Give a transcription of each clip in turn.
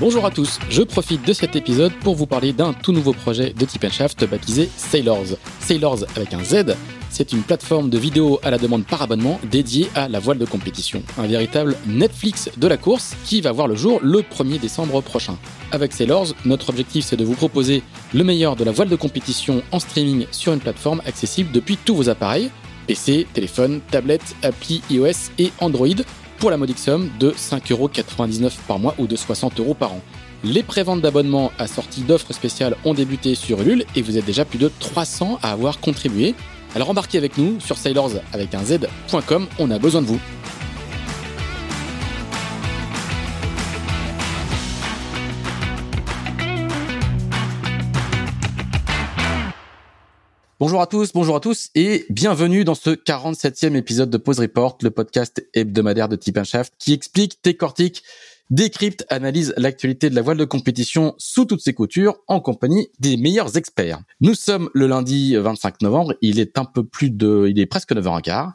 Bonjour à tous, je profite de cet épisode pour vous parler d'un tout nouveau projet de Tip Shaft baptisé Sailors. Sailors avec un Z, c'est une plateforme de vidéos à la demande par abonnement dédiée à la voile de compétition. Un véritable Netflix de la course qui va voir le jour le 1er décembre prochain. Avec Sailors, notre objectif c'est de vous proposer le meilleur de la voile de compétition en streaming sur une plateforme accessible depuis tous vos appareils, PC, téléphone, tablette, appli iOS et Android pour la modique somme de 5,99€ par mois ou de 60€ par an. Les préventes d'abonnements assorties d'offres spéciales ont débuté sur Ulule et vous êtes déjà plus de 300 à avoir contribué. Alors embarquez avec nous sur sailors avec un z.com, on a besoin de vous. Bonjour à tous, bonjour à tous et bienvenue dans ce 47e épisode de Pause Report, le podcast hebdomadaire de Tip Shaft qui explique, décortique, décrypte, analyse l'actualité de la voile de compétition sous toutes ses coutures en compagnie des meilleurs experts. Nous sommes le lundi 25 novembre, il est un peu plus de, il est presque 9h15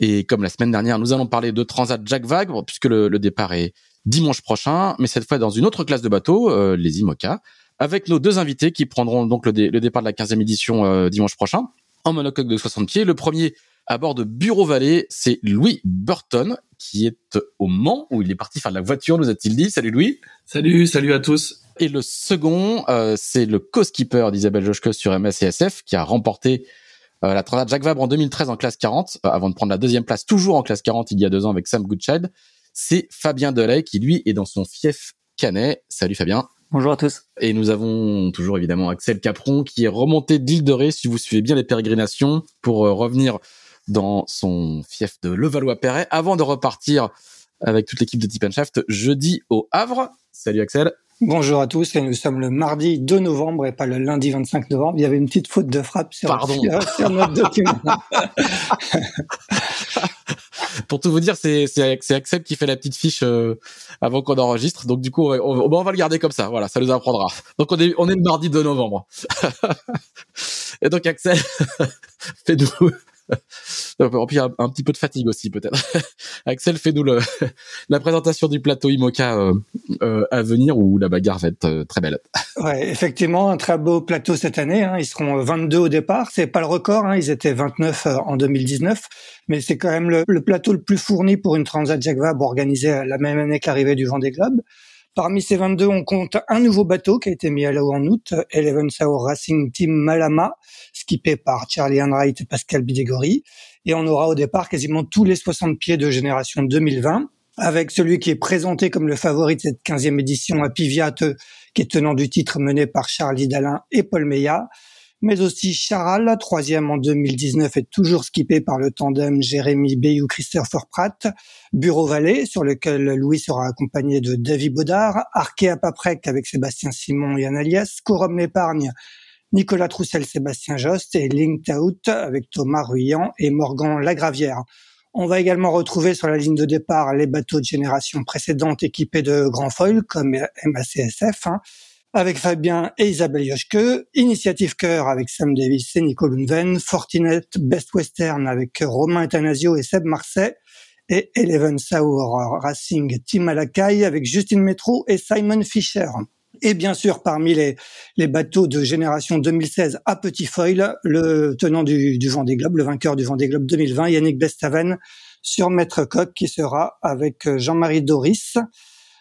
et comme la semaine dernière, nous allons parler de Transat Jacques Vabre puisque le, départ est dimanche prochain, mais cette fois dans une autre classe de bateau, euh, les IMOCA avec nos deux invités qui prendront donc le, départ de la 15e édition euh, dimanche prochain en monocoque de 60 pieds. Le premier à bord de Bureau Vallée, c'est Louis Burton qui est au Mans où il est parti faire de la voiture, nous a-t-il dit. Salut Louis. Salut, salut à tous. Et le second, euh, c'est le co-skipper d'Isabelle Joschke sur MSCSF qui a remporté euh, la Transat Jacques Vabre en 2013 en classe 40 avant de prendre la deuxième place toujours en classe 40 il y a deux ans avec Sam Goodchild. C'est Fabien Delay qui lui est dans son fief canet. Salut Fabien. Bonjour à tous. Et nous avons toujours évidemment Axel Capron qui est remonté d'île de Ré, si vous suivez bien les pérégrinations, pour euh, revenir dans son fief de Levallois-Perret avant de repartir avec toute l'équipe de Tip Shaft jeudi au Havre. Salut Axel. Bonjour à tous et nous sommes le mardi 2 novembre et pas le lundi 25 novembre. Il y avait une petite faute de frappe sur, sur notre document. pour tout vous dire, c'est c'est Axel qui fait la petite fiche euh, avant qu'on enregistre. Donc du coup, on, on, va le garder comme ça. Voilà, ça nous apprendra. Donc on est on est le mardi 2 novembre. Et donc Axel, fais-nous puis un, un, petit peu de fatigue aussi peut-être. Axel, fais-nous la présentation du plateau IMOCA euh, euh, à venir où la bagarre va être euh, très belle. Ouais, effectivement, un très beau plateau cette année. Hein. Ils seront 22 au départ. C'est pas le record. Hein. Ils étaient 29 en 2019, mais c'est quand même le, plateau le plus fourni pour une Transat Jacques Vabre organisée la même année que du Vendée Globe. Parmi ces 22, on compte un nouveau bateau qui a été mis à l'eau en août, Eleven Sao Racing Team Malama, skippé par Charlie Enright et Pascal Bidegori. Et on aura au départ quasiment tous les 60 pieds de génération 2020, avec celui qui est présenté comme le favori de cette 15e édition à Piviat, qui est tenant du titre mené par Charlie Dalin et Paul Meillat mais aussi Charal, troisième en 2019 et toujours skippé par le tandem Jérémy Bayou-Christopher Pratt, Bureau Vallée, sur lequel Louis sera accompagné de David Baudard, Arkea Paprec avec Sébastien Simon et Analias, Corum L'épargne, Nicolas Troussel, Sébastien Jost et Linked Out avec Thomas Ruyant et Morgan Lagravière. On va également retrouver sur la ligne de départ les bateaux de génération précédente équipés de grands foils comme MACSF, hein, avec Fabien et Isabelle Yoshke, Initiative Cœur avec Sam Davis et Nicole Lundven, Fortinet Best Western avec Romain Etanasio et Seb Marseille, et Eleven Saur Racing Team Malakai avec Justine Metro et Simon Fischer. Et bien sûr, parmi les, les bateaux de génération 2016 à petit foil, le tenant du, du Vendée Globe, le vainqueur du Vendée Globe 2020, Yannick Bestaven, sur Maître Coq, qui sera avec Jean-Marie Doris.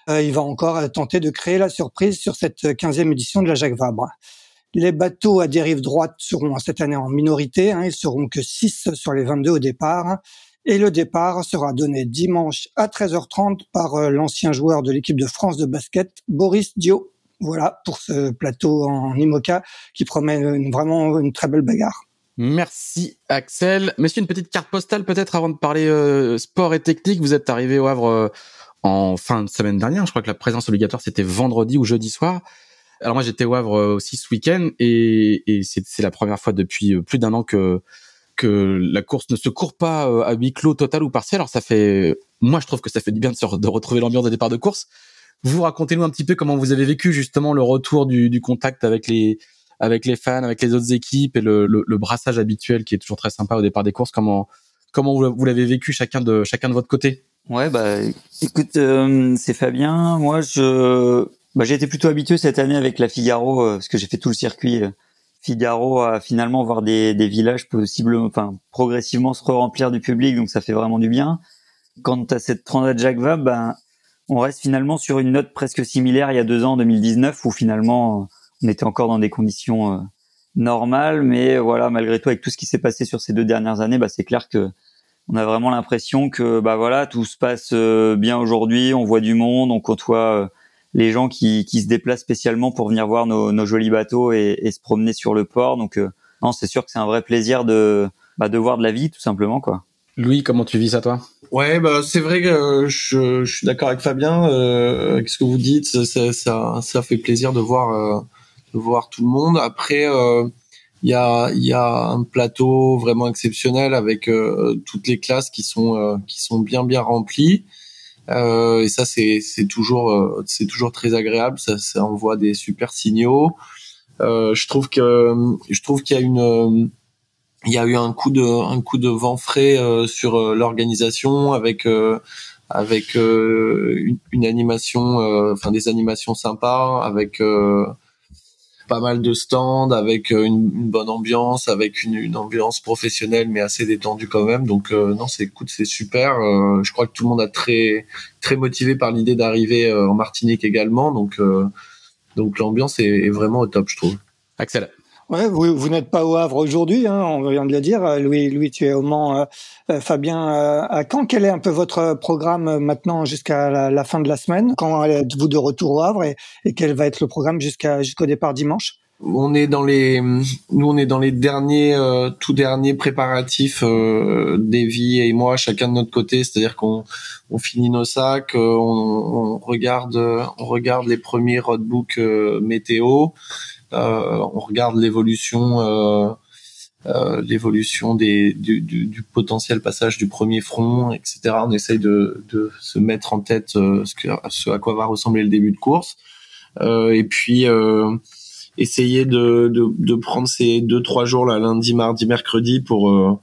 Euh, il va encore tenter de créer la surprise sur cette 15e édition de la Jacques Vabre. Les bateaux à dérive droite seront cette année en minorité, hein, ils seront que 6 sur les 22 au départ. Et le départ sera donné dimanche à 13h30 par euh, l'ancien joueur de l'équipe de France de basket, Boris Dio. Voilà pour ce plateau en IMOCA qui promet vraiment une très belle bagarre. Merci Axel. Monsieur, une petite carte postale peut-être avant de parler euh, sport et technique. Vous êtes arrivé au Havre en fin de semaine dernière. Je crois que la présence obligatoire c'était vendredi ou jeudi soir. Alors moi j'étais au Havre euh, aussi ce week-end et, c'est la première fois depuis euh, plus d'un an que la course ne se court pas à huis clos total ou partiel. Alors ça fait, moi je trouve que ça fait du bien de, de retrouver l'ambiance de départ de course. Vous racontez-nous un petit peu comment vous avez vécu justement le retour du, contact avec les fans, avec les autres équipes et le, brassage habituel qui est toujours très sympa au départ des courses. Comment vous l'avez vécu de chacun de votre côté? Ouais, bah écoute, euh, c'est Fabien. Moi, je, bah, j'ai été plutôt habitué cette année avec la Figaro euh, parce que j'ai fait tout le circuit euh, Figaro à finalement voir des, des villages possiblement, enfin progressivement se remplir du public, donc ça fait vraiment du bien. Quant à cette Transat Jacques Vabre, ben on reste finalement sur une note presque similaire il y a deux ans, 2019, où finalement on était encore dans des conditions normales, mais voilà, malgré tout, avec tout ce qui s'est passé sur ces deux dernières années, bah, c'est clair que on a vraiment l'impression que bah voilà tout se passe euh, bien aujourd'hui on voit du monde on côtoie euh, les gens qui, qui se déplacent spécialement pour venir voir nos, nos jolis bateaux et, et, se promener sur le port. Donc euh, non c'est sûr que c'est un vrai plaisir de bah, de voir de la vie tout simplement quoi. Louis comment tu vis ça toi? Ouais bah c'est vrai que je, je suis d'accord avec Fabien euh, avec ce que vous dites. Ça, ça, ça fait plaisir de voir de voir tout le monde. Après il y a, y a un plateau vraiment exceptionnel avec euh, toutes les classes qui sont euh, qui sont bien bien remplies. Euh, et ça c'est c'est toujours euh, c'est toujours très agréable. Ça, ça envoie des super signaux. je trouve que je trouve qu'il y a une il y a eu un coup de un coup de vent frais sur l'organisation avec avec une, une, animation enfin des animations sympas avec pas mal de stands avec euh, une, bonne ambiance, avec une, ambiance professionnelle mais assez détendue quand même. Donc euh, non, c'est écoute, c'est super. Euh, je crois que tout le monde a très très motivé par l'idée d'arriver en Martinique également. Donc donc l'ambiance est, vraiment au top, je trouve. Axel. Ouais, vous, vous n'êtes pas au Havre aujourd'hui, hein, on vient de le dire. Louis, Louis, tu es au Mans. Euh, Fabien, à quand Quel est un peu votre programme maintenant jusqu'à la, fin de la semaine? Quand êtes-vous de retour au Havre et, quel va être le programme jusqu'à jusqu'au départ dimanche? On est dans les nous on est dans les derniers euh, tout derniers préparatifs euh, Davy et moi chacun de notre côté c'est-à-dire qu'on on finit nos sacs on, on, regarde on regarde les premiers roadbooks météo euh, on regarde l'évolution euh, euh, l'évolution des du, du, du, potentiel passage du premier front, etc. On essaye de, de se mettre en tête ce, que, ce à quoi va ressembler le début de course, et puis essayer de, de, de, prendre ces deux trois jours là, lundi, mardi, mercredi pour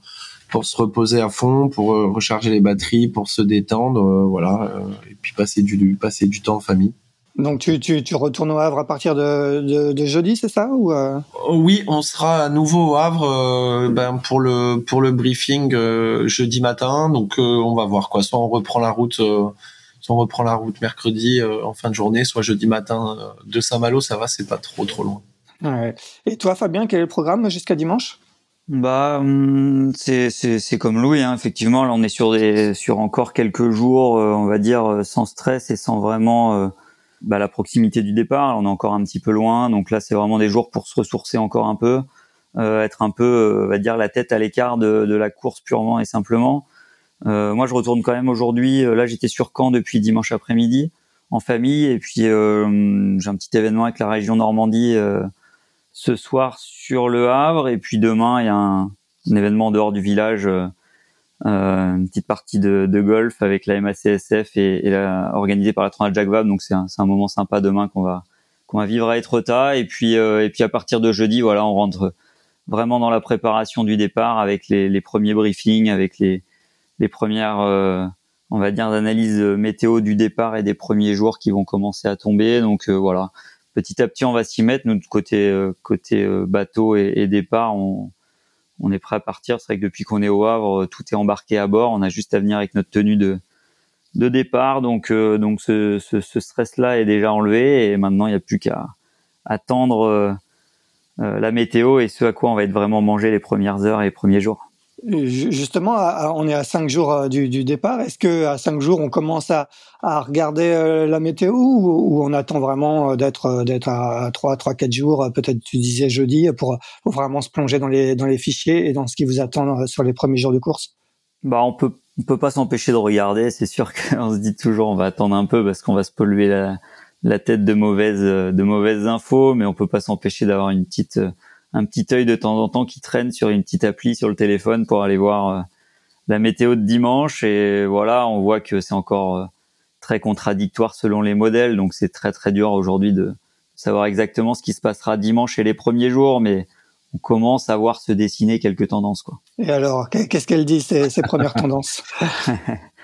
pour se reposer à fond, pour recharger les batteries, pour se détendre, voilà, et puis passer du passer du temps en famille. Donc tu, tu, tu, retournes au Havre à partir de, de, de jeudi, c'est ça ou euh... Oui, on sera à nouveau au Havre euh, ben, pour le pour le briefing euh, jeudi matin. Donc euh, on va voir quoi. Soit on reprend la route, soit on reprend la route mercredi en fin de journée, soit jeudi matin de Saint-Malo. Ça va, c'est pas trop trop loin. Ouais. Et toi, Fabien, quel est le programme jusqu'à dimanche? Bah, hum, c'est c'est comme Louis, hein. effectivement. Là, on est sur des sur encore quelques jours, on va dire, sans stress et sans vraiment bah, la proximité du départ, on est encore un petit peu loin, donc là c'est vraiment des jours pour se ressourcer encore un peu, euh, être un peu, euh, on va dire, la tête à l'écart de, la course purement et simplement. Euh, moi je retourne quand même aujourd'hui, là j'étais sur Caen depuis dimanche après-midi en famille, et puis j'ai un petit événement avec la région Normandie ce soir sur le Havre, et puis demain il y a un, événement dehors du village une petite partie de, de, golf avec la MACSF et, et la, organisée par la Transat Jacques. Donc c'est un, un, moment sympa demain qu'on va qu'on va vivre à Etretat. Et puis euh, et puis à partir de jeudi, voilà, on rentre vraiment dans la préparation du départ avec les, les premiers briefings, avec les les premières euh, on va dire d'analyse météo du départ et des premiers jours qui vont commencer à tomber. Donc voilà, petit à petit on va s'y mettre. Nous côté côté bateau et, et départ, on on est prêt à partir. C'est vrai que depuis qu'on est au Havre, tout est embarqué à bord. On a juste à venir avec notre tenue de de départ. Donc euh, donc ce, ce, stress-là est déjà enlevé et maintenant il n'y a plus qu'à attendre euh, euh, la météo et ce à quoi on va être vraiment mangé les premières heures et les premiers jours. Justement, on est à cinq jours euh, du, départ. Est-ce que à cinq jours, on commence à, regarder euh, la météo ou, on attend vraiment euh, d'être à trois, trois, quatre jours, peut-être tu disais jeudi, pour, vraiment se plonger dans les fichiers et dans ce qui vous attend sur les premiers jours de course? Bah on peut peut pas s'empêcher de regarder. C'est sûr qu'on se dit toujours on va attendre un peu parce qu'on va se polluer la, la tête de mauvaises de mauvaises infos, mais on peut pas s'empêcher d'avoir une petite un petit œil de temps en temps qui traîne sur une petite appli sur le téléphone pour aller voir euh, la météo de dimanche. Et voilà, on voit que c'est encore euh, très contradictoire selon les modèles, donc c'est très très dur aujourd'hui de savoir exactement ce qui se passera dimanche et les premiers jours, mais on commence à voir se dessiner quelques tendances. Quoi. Et alors, qu'est-ce qu'elle dit, ces, ces premières tendances?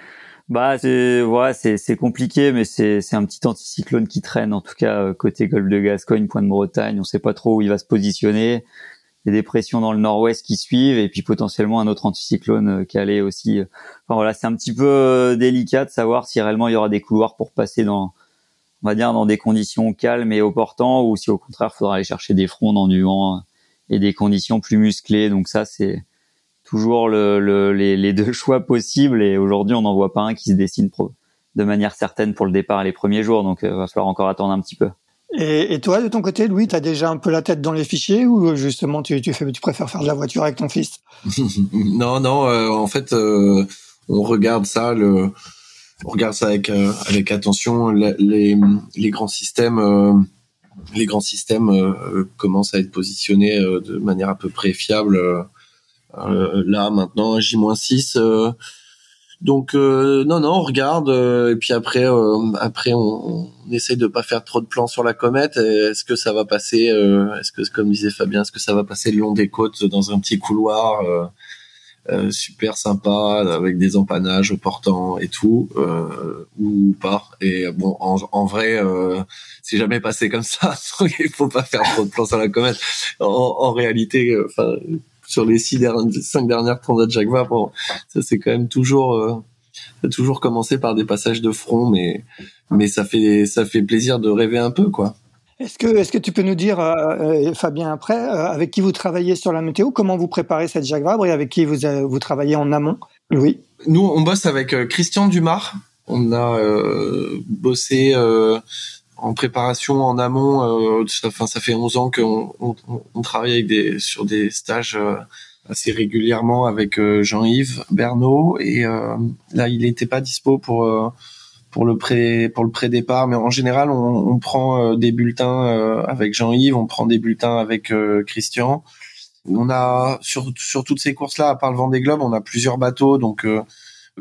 Bah, c'est ouais, c'est compliqué, mais c'est un petit anticyclone qui traîne en tout cas euh, côté Golfe de Gascogne, Point de Bretagne. On sait pas trop où il va se positionner. Il y a des pressions dans le nord-ouest qui suivent et puis potentiellement un autre anticyclone euh, calé aussi. Enfin voilà, c'est un petit peu euh, délicat de savoir si réellement il y aura des couloirs pour passer dans on va dire dans des conditions calmes et opportantes ou si au contraire il faudra aller chercher des fronts dans du vent et des conditions plus musclées. Donc ça c'est toujours le, les, deux choix possibles et aujourd'hui on n'en voit pas un qui se dessine de manière certaine pour le départ les premiers jours. Donc il euh, va falloir encore attendre un petit peu. Et, toi de ton côté Louis tu as déjà un peu la tête dans les fichiers ou justement tu, tu, fais, tu préfères faire de la voiture avec ton fils? Non non euh, en fait euh, on regarde ça le on regarde ça avec avec attention. Les, les grands systèmes les grands systèmes commencent à être positionnés de manière à peu près fiable euh, là maintenant J-6 euh, donc euh, non non on regarde et puis après après on, on, essaye de pas faire trop de plans sur la comète. Est-ce que ça va passer est-ce que comme disait Fabien est-ce que ça va passer le long des côtes dans un petit couloir super sympa avec des empannages portants et tout ou pas? Et bon en, en vrai c'est jamais passé comme ça il faut pas faire trop de plans sur la comète. En, en réalité enfin sur les six dernières, cinq dernières Transat Jacques Vabre, ça c'est quand même toujours, euh, ça a toujours commencé par des passages de front, mais mais ça fait ça fait plaisir de rêver un peu, quoi. Est-ce que, est-ce que tu peux nous dire, euh, euh, Fabien, après, avec qui vous travaillez sur la météo, comment vous préparez cette Jacques Vabre et avec qui vous, vous travaillez en amont? Louis? Nous, on bosse avec Christian Dumas. On a bossé en préparation en amont. Euh, enfin, ça fait 11 ans qu'on on, on travaille avec des, sur des stages euh, assez régulièrement avec euh, Jean-Yves Bernot. Et euh, là il n'était pas dispo pour pour le pré pour le pré départ mais en général on, on prend des bulletins avec Jean-Yves. On prend des bulletins avec Christian. On a sur sur toutes ces courses là à part le Vendée Globe on a plusieurs bateaux. Donc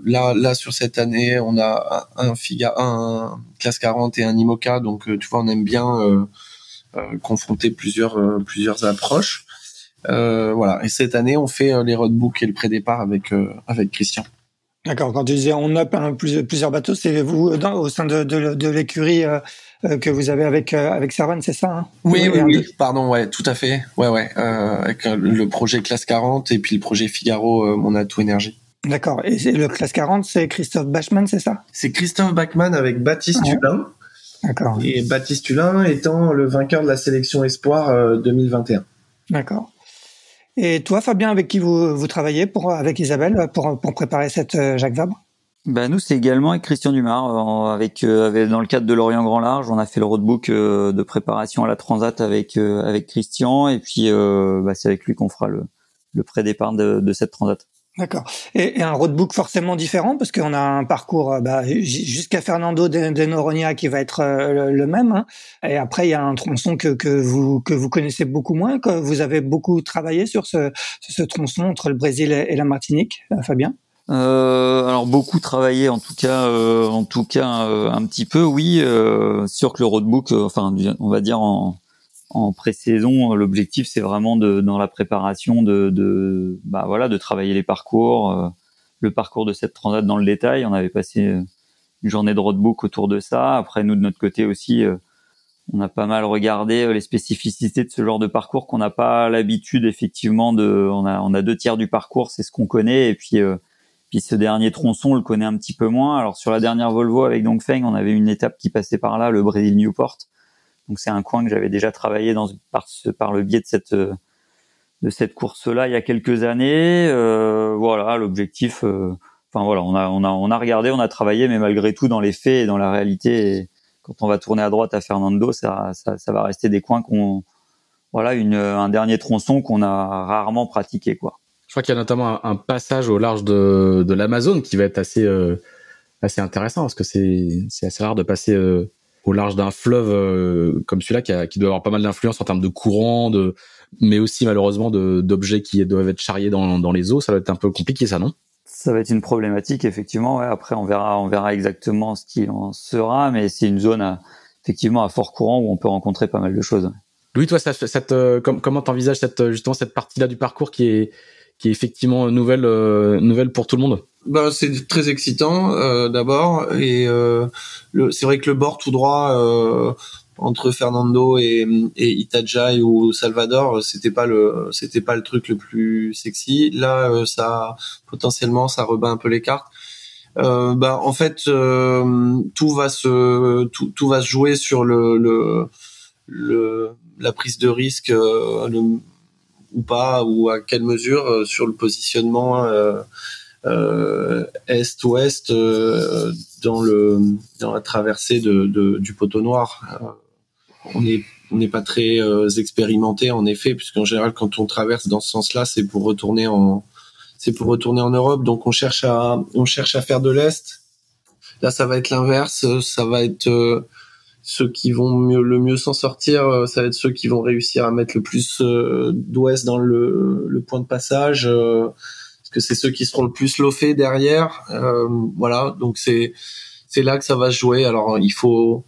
Là, là sur cette année, on a un Figa, un classe 40 et un Imoca, donc euh, tu vois, on aime bien euh, euh, confronter plusieurs plusieurs approches. voilà. Et cette année, on fait les roadbooks et le pré-départ avec avec Christian. D'accord. Quand tu disais on a plusieurs bateaux, c'est vous au sein de, de, l'écurie que vous avez avec avec Servan, c'est ça hein? Oui, oui, oui. Pardon, ouais, tout à fait. Ouais, ouais. avec le projet classe 40 et puis le projet Figaro, mon atout énergie. D'accord. Et le classe 40, c'est Christophe Bachmann, c'est ça? C'est Christophe Bachmann avec Baptiste Hulin. D'accord. Et Baptiste Hulin étant le vainqueur de la sélection Espoir 2021. Euh, D'accord. Et toi, Fabien, avec qui vous, vous travaillez pour, avec Isabelle pour, pour préparer cette euh, Jacques Vabre? Ben nous, c'est également avec Christian Dumar, euh, avec, avec, dans le cadre de l'Orient Grand Large, on a fait le roadbook de préparation à la Transat avec avec Christian, et puis bah, c'est avec lui qu'on fera le, le pré-départ de, de cette Transat. D'accord. Et, un roadbook forcément différent parce qu'on a un parcours euh, bah, jusqu'à Fernando de, de, Noronha qui va être euh, le, même. Hein. Et après, il y a un tronçon que, que, vous que vous connaissez beaucoup moins, que vous avez beaucoup travaillé sur ce, ce tronçon entre le Brésil et la Martinique, euh, Fabien? Euh, alors beaucoup travaillé en tout cas, en tout cas un petit peu, oui. sûr que le roadbook, enfin, on va dire en en pré-saison, l'objectif c'est vraiment de dans la préparation de, de bah voilà de travailler les parcours, euh, le parcours de cette transat dans le détail. On avait passé euh, une journée de roadbook autour de ça. Après nous de notre côté aussi, euh, on a pas mal regardé les spécificités de ce genre de parcours qu'on n'a pas l'habitude effectivement de. On a on a deux tiers du parcours, c'est ce qu'on connaît et puis puis ce dernier tronçon on le connaît un petit peu moins. Alors sur la dernière Volvo avec Dongfeng, on avait une étape qui passait par là, le Brésil Newport donc c'est un coin que j'avais déjà travaillé par, le biais de cette de cette course-là il y a quelques années. Euh, voilà, l'objectif. Euh, enfin voilà, on a on a on a regardé, on a travaillé, mais malgré tout dans les faits et dans la réalité, quand on va tourner à droite à Fernando, ça ça, va rester des coins qu'on voilà une un dernier tronçon qu'on a rarement pratiqué quoi. Je crois qu'il y a notamment un, passage au large de, de l'Amazon qui va être assez assez intéressant parce que c'est c'est assez rare de passer au large d'un fleuve comme celui-là qui, qui doit avoir pas mal d'influence en termes de courant, de mais aussi malheureusement d'objets qui doivent être charriés dans, dans les eaux. Ça va être un peu compliqué, ça, non? Ça va être une problématique effectivement. Ouais. Après, on verra, on verra exactement ce qu'il en sera, mais c'est une zone à, effectivement à fort courant où on peut rencontrer pas mal de choses. Louis, toi, ça, cette, euh, comment t'envisages cette justement cette partie-là du parcours qui est qui est effectivement nouvelle euh, nouvelle pour tout le monde? Bah, c'est très excitant euh, d'abord et c'est vrai que le bord tout droit entre Fernando et, et Itajai ou Salvador, c'était pas le c'était pas le truc le plus sexy. Là, euh, ça potentiellement ça rebat un peu les cartes. Euh, bah en fait euh, tout va se tout, tout va se jouer sur le le, le la prise de risque euh, le, ou pas ou à quelle mesure sur le positionnement euh, est-ouest dans le dans la traversée de, de du poteau noir on n'est on n'est pas très euh, expérimenté en effet, puisqu'en général quand on traverse dans ce sens-là, c'est pour retourner en c'est pour retourner en Europe. Donc on cherche à on cherche à faire de l'est. Là, ça va être l'inverse. Ça va être euh, ceux qui vont mieux, le mieux s'en sortir. Euh, ça va être ceux qui vont réussir à mettre le plus d'ouest dans le, le, point de passage. Que c'est ceux qui seront le plus loffés derrière. voilà. Donc c'est c'est là que ça va se jouer. Alors il faut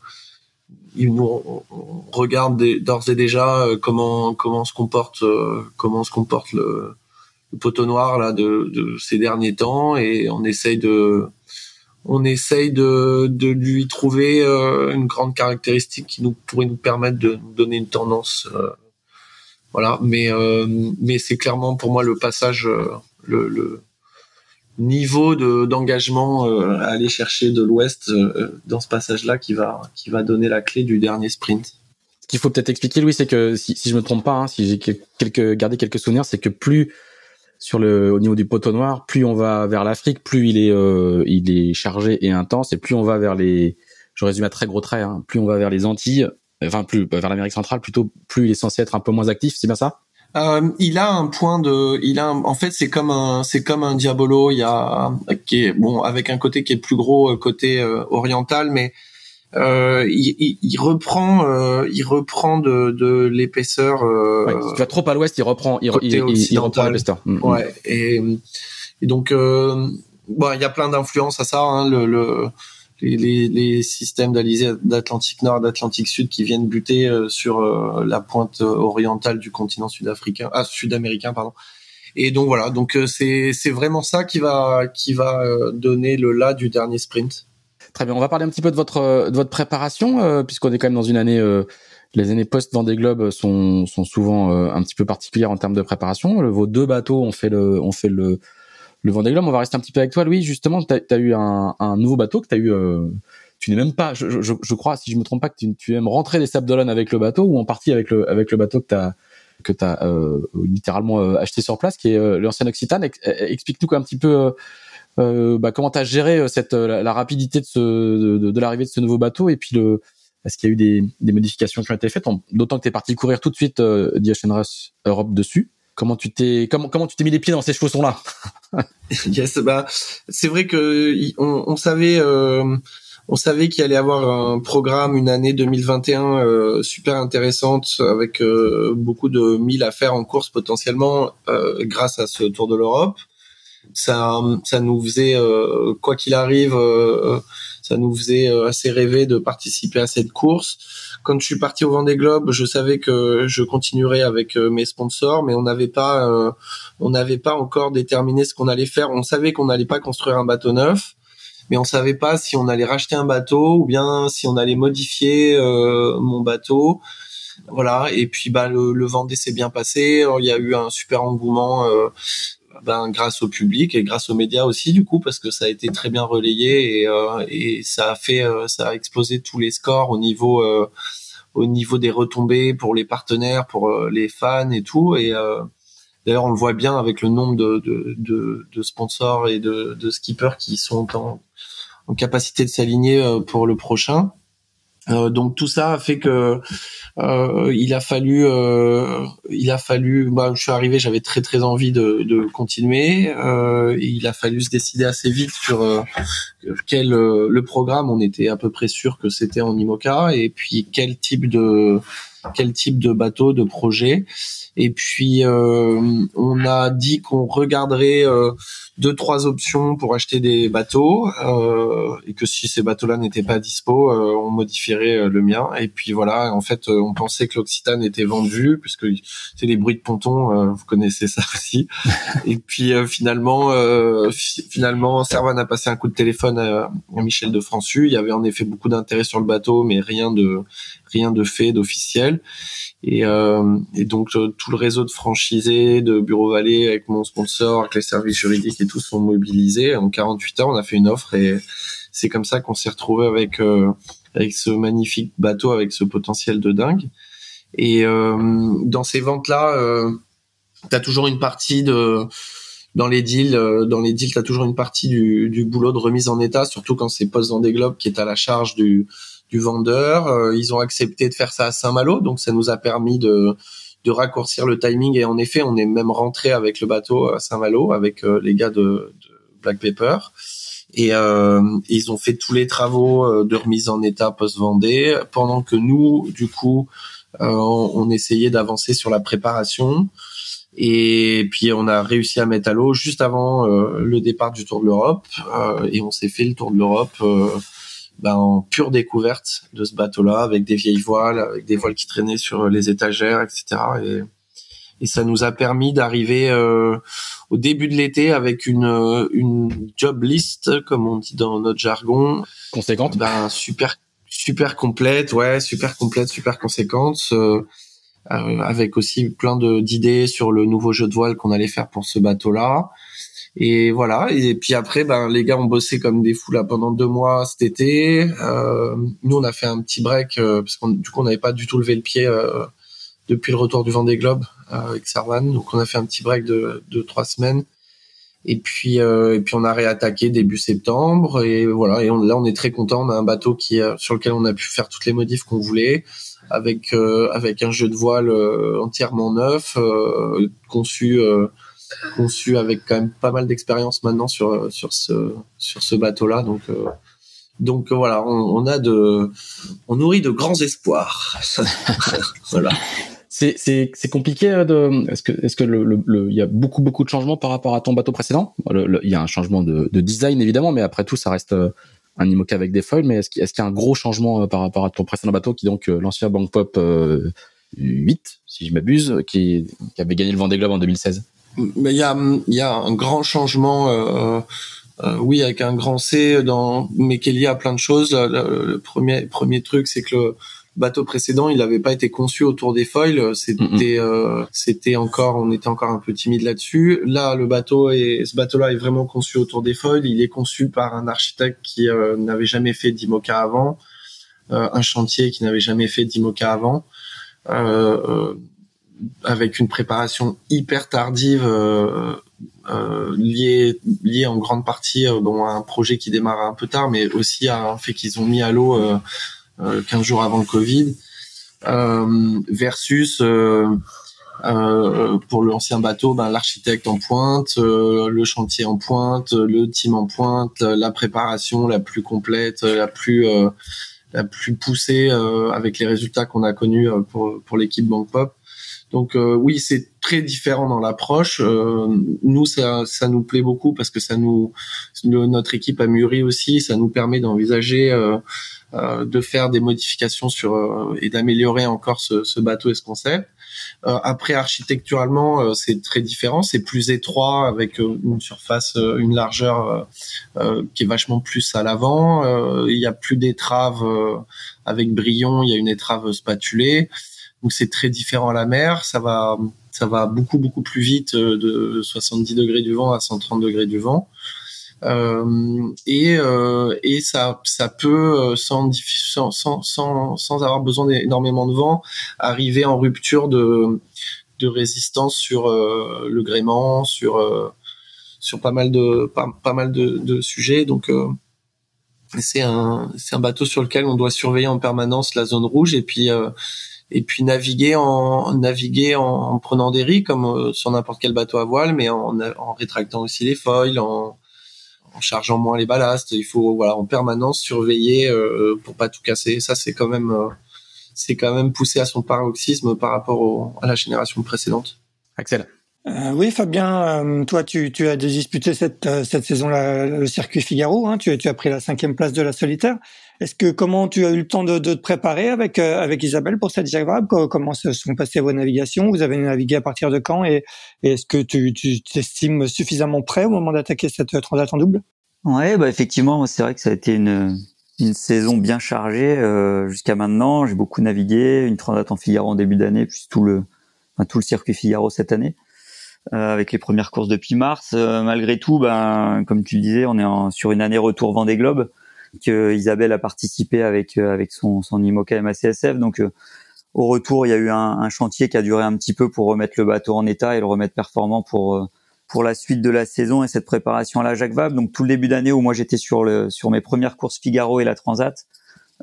nous on regarde d'ores et déjà euh, comment comment se comporte euh, comment se comporte le, le poteau noir là de, de, ces derniers temps et on essaye de on essaye de, de lui trouver euh, une grande caractéristique qui nous pourrait nous permettre de nous donner une tendance voilà mais mais c'est clairement pour moi le passage le, niveau de d'engagement euh, à aller chercher de l'Ouest euh, dans ce passage-là qui va qui va donner la clé du dernier sprint. Ce qu'il faut peut-être expliquer, Louis, c'est que si, si je me trompe pas, hein, si j'ai quelques gardé quelques souvenirs, c'est que plus sur le au niveau du poteau noir, plus on va vers l'Afrique, plus il est euh, il est chargé et intense, et plus on va vers les, je résume à très gros traits, hein, plus on va vers les Antilles, enfin plus vers l'Amérique centrale, plutôt plus il est censé être un peu moins actif, c'est bien ça? Euh, il a un point de, il a, en fait, c'est comme un, c'est comme un Diabolo. Il y a, qui est bon, avec un côté qui est plus gros, euh, côté euh, oriental, mais euh, il, il, reprend, euh, il reprend de, de l'épaisseur. Ouais, tu vas trop à l'ouest, il reprend, il, il, il reprend l'épaisseur. Mm, mm. Ouais, et, et donc, bon, il y a plein d'influences à ça. Hein, le, le les, les, systèmes d'Alizé d'Atlantique Nord, d'Atlantique Sud qui viennent buter euh, sur euh, la pointe euh, orientale du continent sud-africain, ah, sud-américain, pardon. Et donc voilà, donc c'est c'est vraiment ça qui va qui va donner le là du dernier sprint. Très bien, on va parler un petit peu de votre de votre préparation puisqu'on est quand même dans une année les années post Vendée Globe sont sont souvent un petit peu particulières en termes de préparation. vos deux bateaux ont fait le ont fait le le Vendée Globe. On va rester un petit peu avec toi, Louis. Justement, tu as, eu un, nouveau bateau que tu as eu. Euh, tu n'es même pas, je, crois, si je me trompe pas, que tu, tu aimes rentrer des Sables d'Olonne avec le bateau ou en partie avec le bateau que tu as euh, littéralement euh, acheté sur place, qui est euh, l'ancien Occitane. Explique-nous un petit peu euh, bah, comment tu as géré la, rapidité de, l'arrivée de ce nouveau bateau et puis le est-ce qu'il y a eu des, modifications qui ont été faites, d'autant que tu es parti courir tout de suite euh, The Ocean Europe dessus. Comment tu t'es comment comment tu t'es mis les pieds dans ces chevaux là Yes, bah c'est vrai que on, on savait euh, on savait qu'il allait avoir un programme une année 2021 euh, super intéressante avec euh, beaucoup de milles à faire en course potentiellement euh, grâce à ce Tour de l'Europe. Ça ça nous faisait quoi qu'il arrive ça nous faisait assez rêver de participer à cette course quand je suis parti au Vendée Globe, je savais que je continuerais avec euh, mes sponsors, mais on n'avait pas, euh, on n'avait pas encore déterminé ce qu'on allait faire. On savait qu'on n'allait pas construire un bateau neuf, mais on savait pas si on allait racheter un bateau ou bien si on allait modifier euh, mon bateau. Voilà. Et puis bah le, le Vendée s'est bien passé. il y a eu un super engouement. Ben, grâce au public et grâce aux médias aussi du coup parce que ça a été très bien relayé et, euh, et ça a fait euh, ça a explosé tous les scores au niveau euh, au niveau des retombées pour les partenaires pour les fans et tout. Et d'ailleurs on le voit bien avec le nombre de, de, de, de sponsors et de, de skippers qui sont en, en capacité de s'aligner pour le prochain Euh, donc tout ça a fait que euh, il a fallu, euh, il a fallu. Bah, je suis arrivé, j'avais très très envie de, de continuer. Euh, il a fallu se décider assez vite sur quel le programme. On était à peu près sûr que c'était en IMOCA et puis quel type de quel type de bateau, de projet. Et puis on a dit qu'on regarderait deux trois options pour acheter des bateaux euh, et que si ces bateaux-là n'étaient pas dispo, euh, on modifierait euh, le mien. Et puis voilà, en fait, euh, on pensait que l'Occitane était vendu puisque c'est les bruits de ponton, vous connaissez ça aussi. et puis finalement, finalement, Servan a passé un coup de téléphone à, à Michel de Francu. Il y avait en effet beaucoup d'intérêt sur le bateau, mais rien de rien de fait d'officiel. Et, euh, et donc euh, tout le réseau de franchisés de Bureau Vallée avec mon sponsor, avec les services juridiques et tout sont mobilisés. En 48 heures, on a fait une offre et c'est comme ça qu'on s'est retrouvé avec euh, avec ce magnifique bateau avec ce potentiel de dingue. Et euh, dans ces ventes là, euh, t'as toujours une partie de dans les deals, euh, dans les deals, t'as toujours une partie du, du boulot de remise en état, surtout quand c'est post des globes qui est à la charge du du vendeur. Euh, ils ont accepté de faire ça à Saint-Malo, donc ça nous a permis de de raccourcir le timing. Et en effet on est même rentré avec le bateau à Saint-Malo avec euh, les gars de, de, Black Pepper. Et euh, ils ont fait tous les travaux euh, de remise en état post-Vendée. Pendant que nous du coup euh, on, essayait d'avancer sur la préparation. Et puis on a réussi à mettre à l'eau juste avant le départ du Tour de l'Europe. Et on s'est fait le Tour de l'Europe ben, en pure découverte de ce bateau-là, avec des vieilles voiles, avec des voiles qui traînaient sur les étagères, etc. Et, et ça nous a permis d'arriver euh, au début de l'été avec une, une job list, comme on dit dans notre jargon. Conséquente ben, Super super complète, ouais, super complète, super conséquente. Euh, euh, avec aussi plein de d'idées sur le nouveau jeu de voile qu'on allait faire pour ce bateau-là. Et voilà. Et puis après, ben les gars ont bossé comme des fous là pendant deux mois cet été. Euh, nous, on a fait un petit break euh, parce qu'on du coup on n'avait pas du tout levé le pied euh, depuis le retour du Vendée Globe euh, avec Sarvan. Donc on a fait un petit break de, de trois semaines. Et puis et puis on a réattaqué début septembre et voilà. Et on, là on est très content. On a un bateau qui sur lequel on a pu faire toutes les modifs qu'on voulait avec avec un jeu de voile entièrement neuf conçu conçu avec quand même pas mal d'expérience maintenant sur sur ce sur ce bateau là donc euh, donc voilà on, a de on nourrit de grands espoirs. Voilà. C'est c'est c'est compliqué euh, de est-ce que est-ce que le le il y a beaucoup beaucoup de changements par rapport à ton bateau précédent? Il y a un changement de, de design évidemment mais après tout ça reste euh, un IMOCA avec des foils. Mais est-ce qu'il y a un gros changement par rapport à ton précédent bateau qui donc l'ancien Bank Pop 8 si je m'abuse qui, qui avait gagné le Vendée Globe en 2016 mais il y a, y a un grand changement. Euh, euh, oui, avec un grand C, dans, mais qui est lié à plein de choses. Le, premier, premier truc, c'est que le bateau précédent, il n'avait pas été conçu autour des foils. C'était, euh, c'était encore, on était encore un peu timide là-dessus. Là, le bateau et ce bateau-là est vraiment conçu autour des foils. Il est conçu par un architecte qui euh, n'avait jamais fait d'IMOCA avant, euh, un chantier qui n'avait jamais fait d'IMOCA avant. Euh, avec une préparation hyper tardive euh, euh, liée liée en grande partie euh, bon, à un projet qui démarre un peu tard, mais aussi à un fait qu'ils ont mis à l'eau euh, 15 euh, jours avant le Covid, euh, versus euh, pour l'ancien bateau, ben, l'architecte en pointe, le chantier en pointe, le team en pointe, la préparation la plus complète, la plus la plus poussée avec les résultats qu'on a connus pour pour l'équipe Bank Pop. Donc euh, oui, c'est très différent dans l'approche. Euh, nous, ça, ça nous plaît beaucoup parce que ça nous, notre équipe a mûri aussi. Ça nous permet d'envisager euh, de faire des modifications sur et d'améliorer encore ce, ce, bateau et ce concept. après, architecturalement, c'est très différent. C'est plus étroit avec une surface, une largeur qui est vachement plus à l'avant. Il y a plus d'étraves avec brillon. Il y a une étrave spatulée. Donc c'est très différent à la mer. Ça va, ça va beaucoup beaucoup plus vite euh, de 70 degrés du vent à 130 degrés du vent. Euh, et euh, et ça ça peut euh, sans sans sans sans avoir besoin d'énormément de vent arriver en rupture de de résistance sur euh, le gréement sur sur pas mal de pas, pas mal de, de sujets donc c'est un c'est un bateau sur lequel on doit surveiller en permanence la zone rouge et puis et puis naviguer en naviguer en, prenant des riz comme sur n'importe quel bateau à voile mais en, en rétractant aussi les foils en en chargeant moins les ballasts. Il faut voilà en permanence surveiller euh, pour pas tout casser. Ça c'est quand même euh, c'est quand même poussé à son paroxysme par rapport à la génération précédente. Axel. Euh, oui, Fabien, euh, toi, tu, tu, as disputé cette, cette saison-là le circuit Figaro. Hein, tu, tu, as pris la cinquième place de la solitaire. Est-ce que comment tu as eu le temps de, de te préparer avec euh, avec Isabelle pour cette Jacques Comment se sont passées vos navigations? Vous avez navigué à partir de quand? Et, est-ce que tu t'estimes suffisamment prêt au moment d'attaquer cette transat en double? Ouais, bah effectivement, c'est vrai que ça a été une une saison bien chargée euh, jusqu'à maintenant. J'ai beaucoup navigué, une transat en Figaro en début d'année, puis tout le enfin, tout le circuit Figaro cette année. Euh, avec les premières courses depuis mars. Euh, malgré tout, ben, comme tu le disais, on est en, sur une année retour Vendée Globe que Isabelle a participé avec euh, avec son son IMOCA MACSF. Donc au retour, il y a eu un, un, chantier qui a duré un petit peu pour remettre le bateau en état et le remettre performant pour pour la suite de la saison et cette préparation à la Jacques Vabre. Donc tout le début d'année où moi j'étais sur le sur mes premières courses Figaro et la Transat,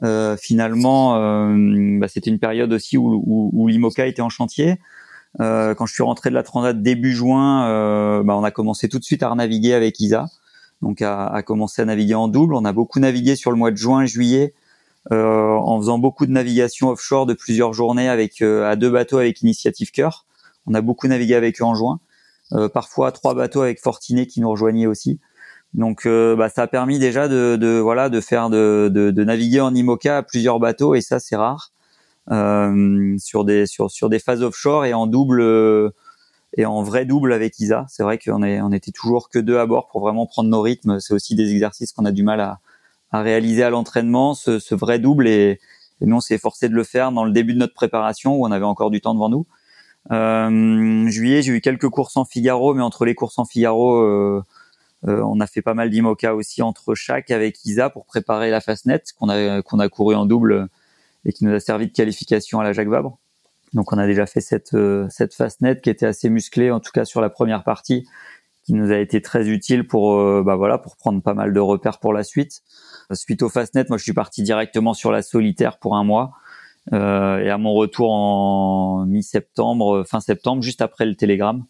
euh, finalement euh, bah, c'était une période aussi où, où, où l'IMOCA était en chantier. Euh, quand je suis rentré de la Transat début juin, bah, on a commencé tout de suite à renaviguer avec Isa donc à, à, commencer à naviguer en double. On a beaucoup navigué sur le mois de juin et juillet euh, en faisant beaucoup de navigation offshore de plusieurs journées avec euh, à deux bateaux avec Initiative Cœur. On a beaucoup navigué avec eux en juin. Euh, parfois trois bateaux avec Fortinet qui nous rejoignaient aussi. Donc euh, bah, ça a permis déjà de, de, voilà de faire de, de, de, naviguer en IMOCA à plusieurs bateaux et ça c'est rare euh, sur des sur sur des phases offshore et en double et en vrai double avec Isa. C'est vrai qu'on est, on était toujours que deux à bord pour vraiment prendre nos rythmes. C'est aussi des exercices qu'on a du mal à, à réaliser à l'entraînement, ce, ce, vrai double. Et, et nous, on s'est forcé de le faire dans le début de notre préparation où on avait encore du temps devant nous. Euh, juillet, j'ai eu quelques courses en Figaro, mais entre les courses en Figaro, euh, euh, on a fait pas mal d'IMOCA aussi entre chaque avec Isa pour préparer la Fastnet qu'on a qu'on a couru en double et qui nous a servi de qualification à la Jacques Vabre. Donc on a déjà fait cette euh, cette Fastnet qui était assez musclée en tout cas sur la première partie qui nous a été très utile pour euh, bah voilà pour prendre pas mal de repères pour la suite. Suite au Fastnet, moi je suis parti directement sur la solitaire pour un mois euh, et à mon retour en mi-septembre, fin septembre, juste après le télégramme,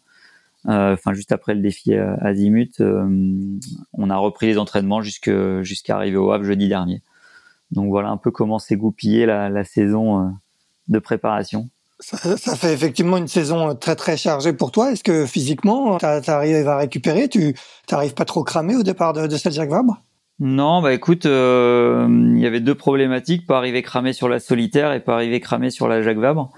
euh, enfin juste après le défi Azimut, on a repris les entraînements jusqu'à arriver au Havre jeudi dernier. Donc voilà un peu comment s'est goupillée la, la saison de préparation. Ça, ça, fait effectivement une saison très très chargée pour toi. Est-ce que physiquement, tu arrives à récupérer? Tu n'arrives pas trop cramé au départ de, de cette Jacques Vabre? Non, bah écoute, euh, il y avait deux problématiques pas arriver cramé sur la solitaire et pas arriver cramé sur la Jacques Vabre.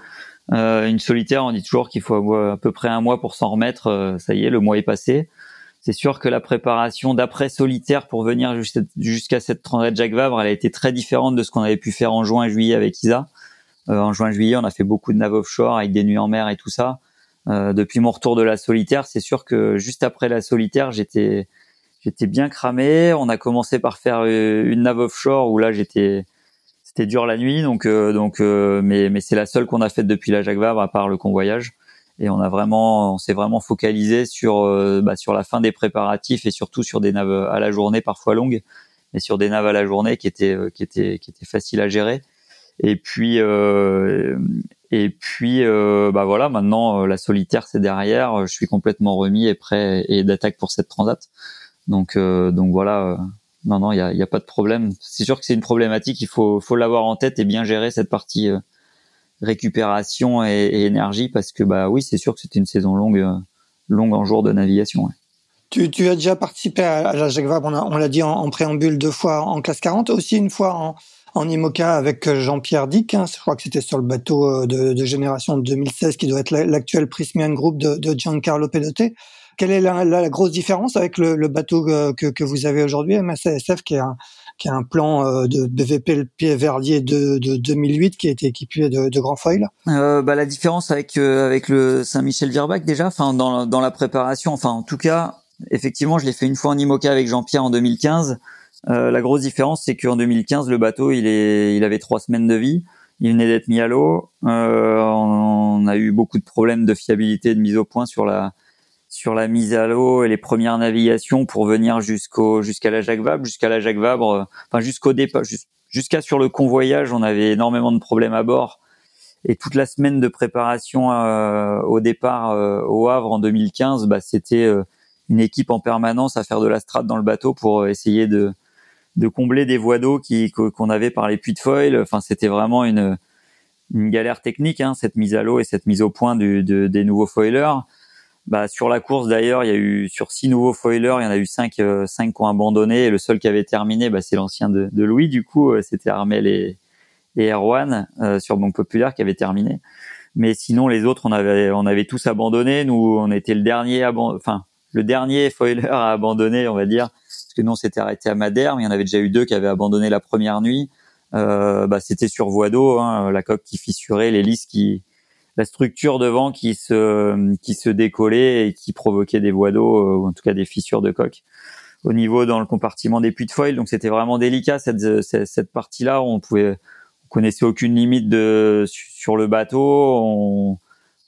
Euh, une solitaire, on dit toujours qu'il faut à peu près un mois pour s'en remettre. Euh, ça y est, le mois est passé. C'est sûr que la préparation d'après solitaire pour venir jusqu'à cette transat Jacques Vabre, elle a été très différente de ce qu'on avait pu faire en juin et juillet avec Isa. Euh, en juin-juillet, on a fait beaucoup de nav offshore avec des nuits en mer et tout ça. Euh, depuis mon retour de la solitaire, c'est sûr que juste après la solitaire, j'étais j'étais bien cramé. On a commencé par faire euh, une nav offshore où là j'étais c'était dur la nuit, donc donc mais mais c'est la seule qu'on a faite depuis la Jacques Vabre à part le convoyage. Et on a vraiment on s'est vraiment focalisé sur bah, sur la fin des préparatifs et surtout sur des naves à la journée parfois longues, mais sur des naves à la journée qui étaient qui étaient qui étaient faciles à gérer. Et puis euh, et puis euh, bah voilà, maintenant euh, la solitaire c'est derrière. Je suis complètement remis et prêt et d'attaque pour cette transat. Donc donc voilà. non non, il y a, y a pas de problème. C'est sûr que c'est une problématique. Il faut faut l'avoir en tête et bien gérer cette partie récupération et, énergie parce que bah oui, c'est sûr que c'était une saison longue longue en jour de navigation. Tu, as déjà participé à la Jacques Vabre, on, l'a dit en, préambule deux fois en classe 40, aussi une fois en, IMOCA avec euh, Jean-Pierre Dick. Hein, je crois que c'était sur le bateau euh, de, génération 2016 qui doit être l'actuel Prismian Group de, Giancarlo Pedote. Quelle est la, grosse différence avec le, bateau euh, que, que, vous avez aujourd'hui, MSASF, qui est un, qui a un plan de BVP le pied Verdier de, de 2008 qui a été équipé de, de grands foils euh, bah, La différence avec, avec le Saint-Michel-Virbach déjà, enfin dans, dans la préparation, enfin en tout cas, effectivement, je l'ai fait une fois en IMOCA avec Jean-Pierre en 2015. Euh, la grosse différence, c'est qu'en 2015, le bateau, il, est, il avait trois semaines de vie. Il venait d'être mis à l'eau. Euh, on, a eu beaucoup de problèmes de fiabilité, de mise au point sur la sur la mise à l'eau et les premières navigations pour venir jusqu'au jusqu'à la Jacques Vabre, jusqu'à la Jacques Vabre, enfin jusqu'au départ, jusqu'à sur le convoyage, on avait énormément de problèmes à bord. Et toute la semaine de préparation au départ au Havre en 2015, bah, c'était une équipe en permanence à faire de la strate dans le bateau pour essayer de de combler des voies d'eau qui qu'on avait par les puits de foil. Enfin, c'était vraiment une une galère technique, hein, cette mise à l'eau et cette mise au point du, de, des nouveaux foilers. Bah, sur la course d'ailleurs, il y a eu sur six nouveaux foilers, il y en a eu cinq, euh, cinq qui ont abandonné. Et le seul qui avait terminé, bah, c'est l'ancien de, de, Louis. Du coup, euh, c'était Armel et, et Erwan euh, sur Banque Populaire qui avait terminé. Mais sinon, les autres, on avait, on avait tous abandonné. Nous, on était le dernier, enfin, le dernier foiler à abandonner, on va dire, parce que nous, on s'était arrêté à Madère, mais il y en avait déjà eu deux qui avaient abandonné la première nuit. Euh, bah, c'était sur voie d'eau, hein, la coque qui fissurait, l'hélice qui, la structure devant qui se qui se décollait et qui provoquait des voies d'eau, euh, ou en tout cas des fissures de coque au niveau dans le compartiment des puits de foil. Donc c'était vraiment délicat cette cette, cette partie-là. On pouvait on connaissait aucune limite de sur le bateau. On,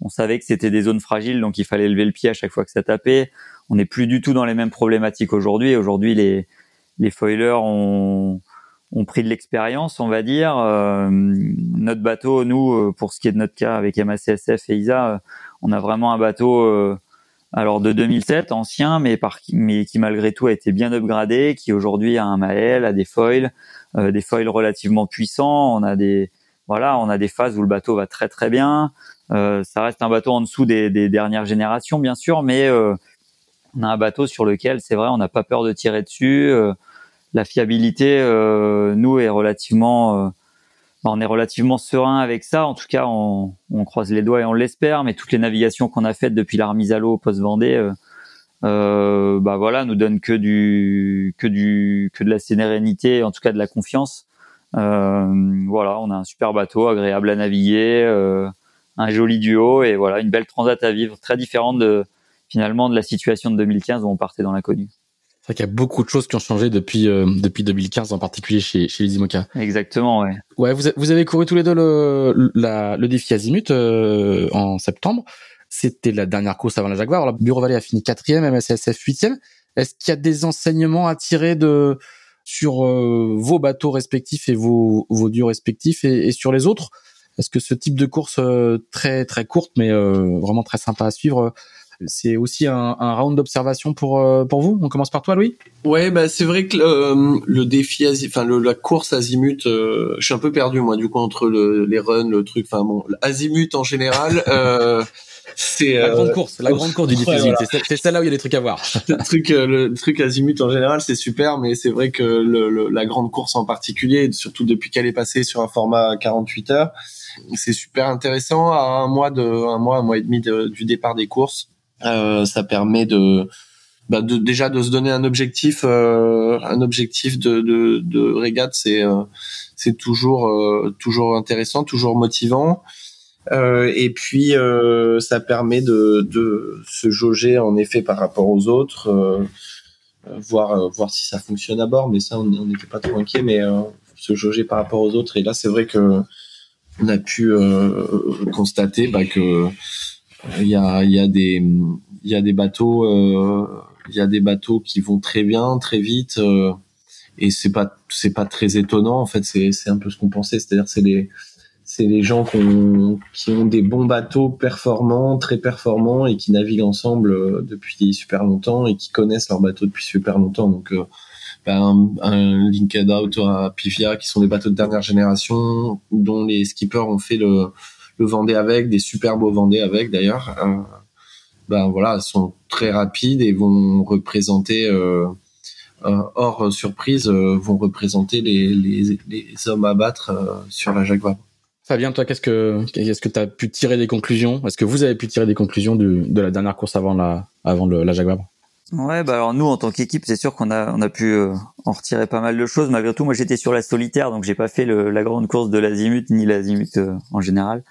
on savait que c'était des zones fragiles, donc il fallait lever le pied à chaque fois que ça tapait. On n'est plus du tout dans les mêmes problématiques aujourd'hui. Aujourd'hui, les les foilers ont ont pris de l'expérience, on va dire. Euh, notre bateau, nous, euh, pour ce qui est de notre cas avec MACSF et ISA, euh, on a vraiment un bateau alors de 2007, ancien, mais, par, mais qui malgré tout a été bien upgradé, qui aujourd'hui a un Mael, a des foils, des foils relativement puissants. On a des voilà, on a des phases où le bateau va très très bien. ça reste un bateau en dessous des, des dernières générations, bien sûr, mais on a un bateau sur lequel, c'est vrai, on n'a pas peur de tirer dessus la fiabilité, euh, nous, est relativement, euh, bah, on est relativement serein avec ça. En tout cas, on, croise les doigts et on l'espère. Mais toutes les navigations qu'on a faites depuis la remise à l'eau au post Vendée, euh, bah voilà, nous donnent que du, que du, que de la sérénité, en tout cas de la confiance. voilà, on a un super bateau, agréable à naviguer, un joli duo et voilà, une belle transat à vivre, très différente de finalement de la situation de 2015 où on partait dans l'inconnu. C'est vrai qu'il y a beaucoup de choses qui ont changé depuis euh, depuis 2015, en particulier chez chez les Imoca. Exactement, ouais. Ouais, vous, vous avez couru tous les deux le la, le défi Azimut euh, en septembre. C'était la dernière course avant la Jaguar. Alors, Bureau Valley a fini quatrième, MSSF huitième. Est-ce qu'il y a des enseignements à tirer de sur euh, vos bateaux respectifs et vos vos dieux respectifs et, et sur les autres? Est-ce que ce type de course très très courte mais vraiment très sympa à suivre c'est aussi un, un round d'observation pour euh, pour vous? On commence par toi, Louis? Ouais, bah c'est vrai que euh, le défi, enfin la course azimut, euh, je suis un peu perdu moi du coup entre le, les runs, le truc, enfin bon, azimut en général. c'est la grande course, la grande course du défi azimut. C'est celle-là où il y a des trucs à voir. le truc, le truc azimut en général, c'est super, mais c'est vrai que le, la grande course en particulier, surtout depuis qu'elle est passée sur un format 48 heures, c'est super intéressant. À un mois de, un mois, un mois et demi du départ des courses, euh, ça permet de, bah de, déjà de se donner un objectif, euh, un objectif de, de, de régate, c'est euh, c'est toujours toujours intéressant, toujours motivant. Euh, et puis euh, ça permet de, de se jauger en effet par rapport aux autres, euh, voir voir si ça fonctionne à bord. Mais ça, on n'était pas trop inquiet, mais se jauger par rapport aux autres. Et là, c'est vrai que on a pu constater bah, que il y a, y a des il y a des bateaux euh, il y a des bateaux qui vont très bien très vite euh, et c'est pas c'est pas très étonnant en fait c'est c'est un peu ce qu'on pensait c'est-à-dire c'est les c'est les gens qui ont, qui ont des bons bateaux performants, très performants et qui naviguent ensemble euh, depuis super longtemps et qui connaissent leur bateau depuis super longtemps. Donc, ben, un, un Linked Out à Pivia, qui sont des bateaux de dernière génération, dont les skippers ont fait le, le Vendée avec, des super beaux Vendée avec d'ailleurs, euh, ben voilà, sont très rapides et vont représenter, euh, euh hors surprise, euh, vont représenter les, les, les, hommes à battre sur la Jacques Vabre. Fabien, toi, qu'est-ce que est-ce que tu as pu tirer des conclusions? Est-ce que vous avez pu tirer des conclusions du, de la dernière course avant la avant le, la Jacques Vabre Ouais, bah alors nous en tant qu'équipe, c'est sûr qu'on a on a pu en retirer pas mal de choses. Malgré tout, moi j'étais sur la solitaire, donc j'ai pas fait le, la grande course de l'azimut ni l'azimut en général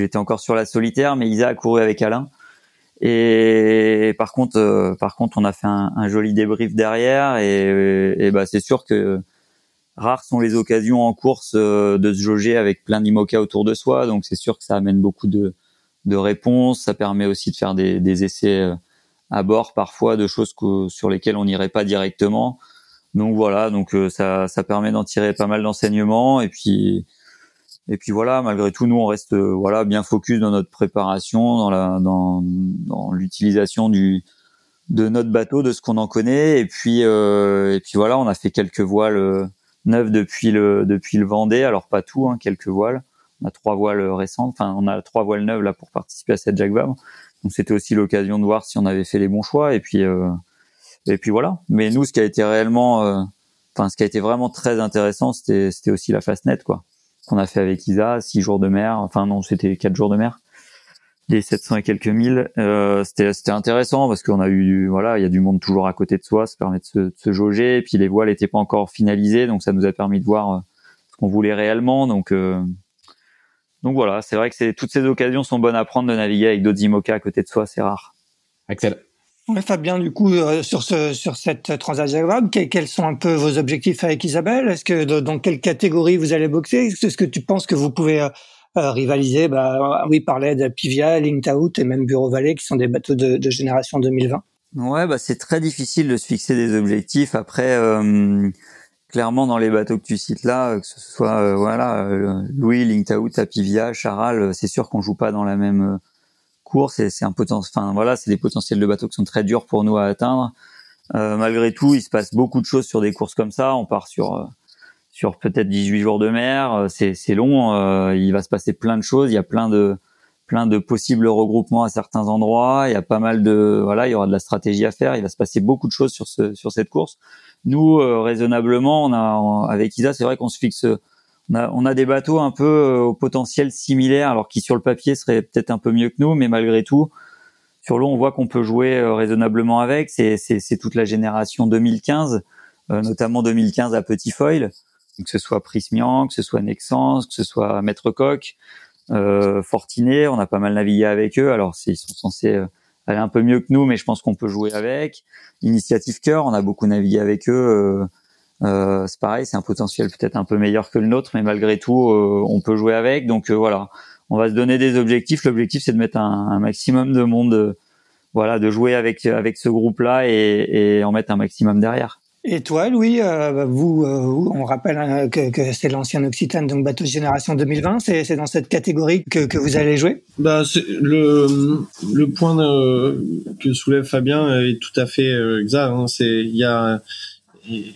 j'étais encore sur la solitaire, mais Isa a couru avec Alain. Et par contre, euh, par contre, on a fait un, joli débrief derrière, et, et bah c'est sûr que rares sont les occasions en course euh, de se jauger avec plein d'IMOCA autour de soi, donc c'est sûr que ça amène beaucoup de, de réponses, ça permet aussi de faire des, des essais euh, à bord parfois de choses sur lesquelles on n'irait pas directement. Donc voilà, donc euh, ça, ça permet d'en tirer pas mal d'enseignements et puis et puis voilà, malgré tout, nous on reste euh, voilà bien focus dans notre préparation, dans la dans, dans l'utilisation du de notre bateau, de ce qu'on en connaît et puis euh, et puis voilà, on a fait quelques voiles neuves depuis le depuis le Vendée, alors pas tout, hein, quelques voiles. On a trois voiles récentes, enfin on a trois voiles neuves là pour participer à cette Jacques Vabre. Donc c'était aussi l'occasion de voir si on avait fait les bons choix et puis euh, et puis voilà. Mais nous, ce qui a été réellement, euh, enfin, ce qui a été vraiment très intéressant, c'était, c'était aussi la Fastnet, quoi. Qu'on a fait avec Isa, six jours de mer. Enfin, non, c'était quatre jours de mer. Les 700 et quelques mille. Euh, c'était, c'était intéressant parce qu'on a eu, voilà, il y a du monde toujours à côté de soi. Ça permet de se, jauger. Et puis les voiles n'étaient pas encore finalisées, donc ça nous a permis de voir euh, ce qu'on voulait réellement. Donc, euh, donc voilà, c'est vrai que c'est, toutes ces occasions sont bonnes à prendre de naviguer avec d'autres IMOCA à côté de soi, c'est rare. Excellent. Ouais, Fabien, du coup, euh, sur ce sur cette transaction, quels sont un peu vos objectifs avec Isabelle? Est-ce que dans quelle catégorie vous allez boxer? Est-ce que tu penses que vous pouvez euh, euh, rivaliser Bah oui, parler de Pivia, Linked et même Bureau Valley, qui sont des bateaux de, de génération 2020. Ouais, bah c'est très difficile de se fixer des objectifs. Après, euh, clairement, dans les bateaux que tu cites là, que ce soit voilà Louis, Linked Apivia, Charal, c'est sûr qu'on joue pas dans la même course c'est un potentiel enfin voilà c'est des potentiels de bateaux qui sont très durs pour nous à atteindre. Euh, malgré tout il se passe beaucoup de choses sur des courses comme ça. On part sur euh, sur peut-être 18 jours de mer. Euh, c'est long euh, il va se passer plein de choses. Il y a plein de plein de possibles regroupements à certains endroits. Il y a pas mal de voilà il y aura de la stratégie à faire. Il va se passer beaucoup de choses sur ce sur cette course. Nous raisonnablement on a avec Isa c'est vrai qu'on se fixe on a, on a des bateaux un peu euh, au potentiel similaire, alors qui sur le papier seraient peut-être un peu mieux que nous, mais malgré tout, sur l'eau, on voit qu'on peut jouer euh, raisonnablement avec. C'est, toute la génération 2015, euh, notamment 2015 à petit foil, que ce soit Prismian, que ce soit Nexans, que ce soit Maître Coq, euh, Fortinet, on a pas mal navigué avec eux. Alors, ils sont censés aller un peu mieux que nous, mais je pense qu'on peut jouer avec. Initiative Cœur, on a beaucoup navigué avec eux. Euh, c'est pareil, c'est un potentiel peut-être un peu meilleur que le nôtre, mais malgré tout, euh, on peut jouer avec. Donc euh, voilà, on va se donner des objectifs. L'objectif, c'est de mettre un, un, maximum de monde, voilà, de jouer avec avec ce groupe-là et, et en mettre un maximum derrière. Et toi, Louis, vous, on rappelle hein, que, que c'est l'ancien Occitane, donc bateau de génération 2020. C'est dans cette catégorie que, que vous allez jouer? Bah, le, le point que soulève Fabien est tout à fait exact. Hein. C'est il y a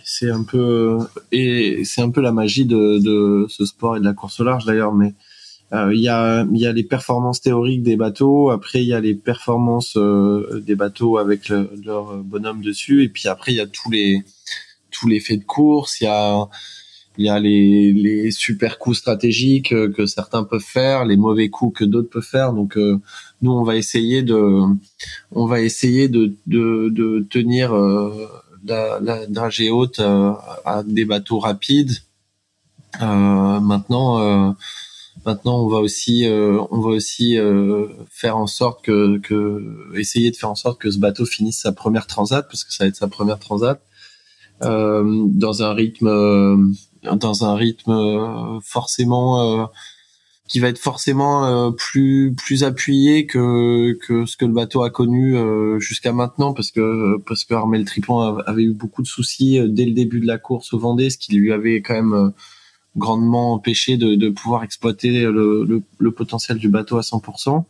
c'est un peu et c'est un peu la magie de, de ce sport et de la course au large d'ailleurs mais euh, il y a il y a les performances théoriques des bateaux après il y a les performances euh, des bateaux avec leur bonhomme dessus et puis après il y a tous les tous les faits de course il y a il y a les, les super coups stratégiques que certains peuvent faire, les mauvais coups que d'autres peuvent faire. Donc euh, nous on va essayer de on va essayer de de, de tenir dragée haute euh, à des bateaux rapides. Euh, maintenant, euh, maintenant, on va aussi, on va aussi faire en sorte que, que, essayer de faire en sorte que ce bateau finisse sa première transat, parce que ça va être sa première transat, dans un rythme, dans un rythme forcément qui va être forcément euh, plus plus appuyé que que ce que le bateau a connu euh, jusqu'à maintenant parce que parce que Armel Tripon avait eu beaucoup de soucis euh, dès le début de la course au Vendée ce qui lui avait quand même grandement empêché de, de pouvoir exploiter le, le, le, potentiel du bateau à 100%.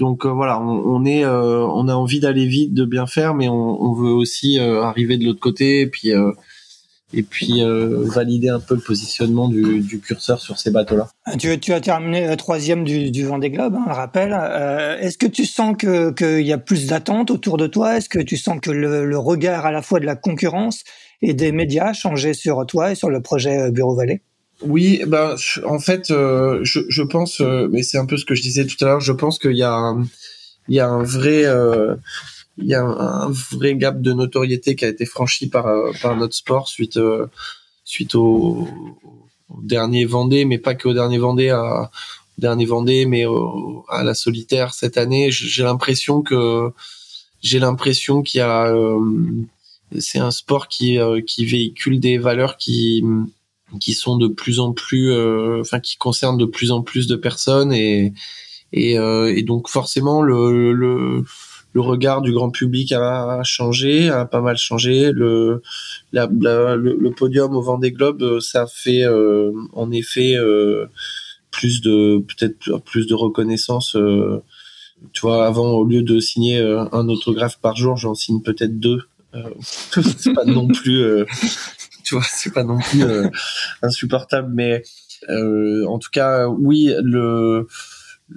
Donc voilà, on, est, on a envie d'aller vite, de bien faire, mais on, on veut aussi arriver de l'autre côté et puis et puis euh, valider un peu le positionnement du, du curseur sur ces bateaux-là. Tu, tu, as terminé troisième du, du Vendée Globe, hein, rappel. Euh, Est-ce que tu sens que qu'il y a plus d'attentes autour de toi? Est-ce que tu sens que le, le, regard à la fois de la concurrence et des médias a changé sur toi et sur le projet euh, Bureau Vallée? Oui, ben en fait, euh, je, je, pense, mais c'est un peu ce que je disais tout à l'heure. Je pense qu'il y a, il y a un vrai, il y a un, vrai gap de notoriété qui a été franchi par euh, par notre sport suite euh, suite au, dernier Vendée, mais pas que au dernier Vendée, à, au dernier Vendée, mais à la solitaire cette année. J'ai l'impression que j'ai l'impression qu'il y a euh, c'est un sport qui qui véhicule des valeurs qui qui sont de plus en plus enfin qui concernent de plus en plus de personnes et et, et donc forcément le, le le regard du grand public a changé, a pas mal changé. Le, la, le, podium au Vendée Globe, ça fait en effet plus de peut-être plus de reconnaissance. tu vois, avant au lieu de signer un autographe par jour, j'en signe peut-être deux. c'est pas non plus, tu vois, c'est pas non plus insupportable, mais en tout cas, oui, le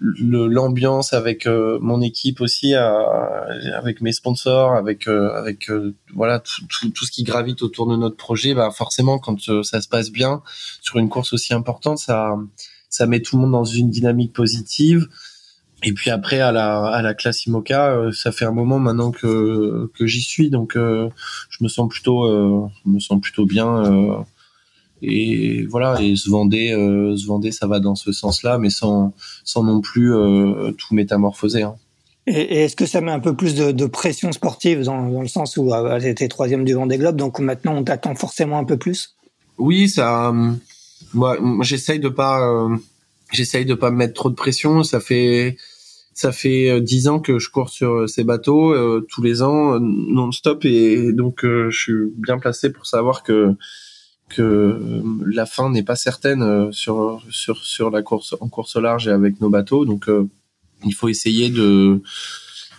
l'ambiance avec euh, mon équipe aussi avec mes sponsors avec euh, avec euh, voilà tout, tout, tout, ce qui gravite autour de notre projet bah forcément quand ça se passe bien sur une course aussi importante ça ça met tout le monde dans une dynamique positive. Et puis après à la à la classe IMOCA ça fait un moment maintenant que que j'y suis donc je me sens plutôt je me sens plutôt bien et voilà et se vendait euh, se vendait ça va dans ce sens-là mais sans sans non plus euh, tout métamorphoser hein. Et, est-ce que ça met un peu plus de, de pression sportive dans, dans, le sens où euh, elle était troisième du Vendée Globe, donc maintenant on t'attend forcément un peu plus? Oui, ça. moi, j'essaye de pas, j'essaye de pas me mettre trop de pression. Ça fait, ça fait dix ans que je cours sur ces bateaux tous les ans non-stop et donc je suis bien placé pour savoir que que euh, la fin n'est pas certaine euh, sur sur sur la course en course au large et avec nos bateaux. Donc euh, il faut essayer de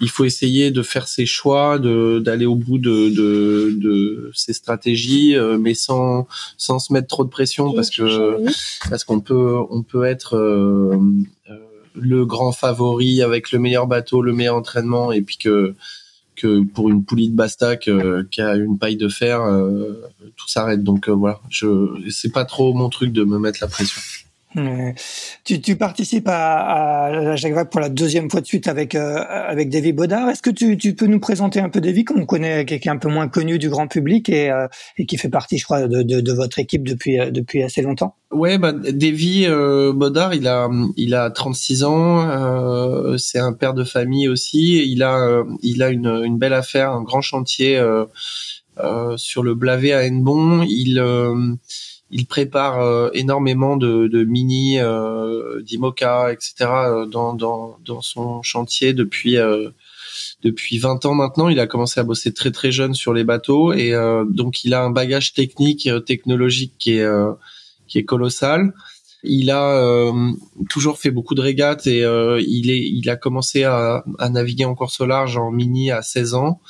il faut essayer de faire ses choix, de d'aller au bout de, de, de ses stratégies, mais sans sans se mettre trop de pression parce que parce qu'on peut on peut être le grand favori avec le meilleur bateau, le meilleur entraînement et puis que que pour une poulie de Bastac euh, qui a une paille de fer, euh, tout s'arrête. Donc euh, voilà, je c'est pas trop mon truc de me mettre la pression. Tu, tu, participes à, à la Jacques Vabre pour la deuxième fois de suite avec euh, avec Davy Baudard. Est-ce que tu, tu, peux nous présenter un peu Davy, qu'on connaît, qui est un peu moins connu du grand public et, euh, et qui fait partie, je crois, de, de, de votre équipe depuis euh, depuis assez longtemps? Ouais, bah, Davy euh, Baudard, il a il a 36 ans. c'est un père de famille aussi. Il a il a une, une belle affaire, un grand chantier sur le Blavet à Hennebon. Il il prépare euh, énormément de, de mini, euh, d'IMOCA, etc. Euh, dans, dans, dans son chantier depuis euh, depuis 20 ans maintenant. Il a commencé à bosser très très jeune sur les bateaux et donc il a un bagage technique, technologique qui est qui est colossal. Il a toujours fait beaucoup de régates et il est il a commencé à, à naviguer en course au large en mini à 16 ans.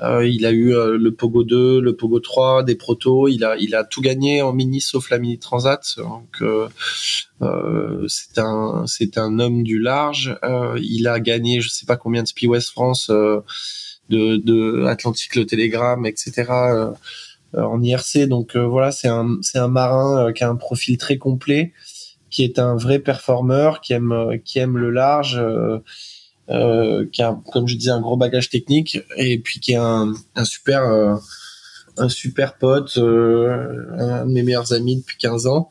Euh, il a eu euh, le Pogo 2, le Pogo 3, des protos. Il a, il a tout gagné en mini sauf la mini transat. Donc euh, euh c'est un, c'est un homme du large. il a gagné, je sais pas combien de Speed West France, de, de Atlantique le Télégramme, etc. en IRC. Donc voilà, c'est un, c'est un marin qui a un profil très complet, qui est un vrai performeur, qui aime, qui aime le large euh, qui a, comme je disais, un gros bagage technique et puis qui est un, un super euh, un super pote, euh, un de mes meilleurs amis depuis 15 ans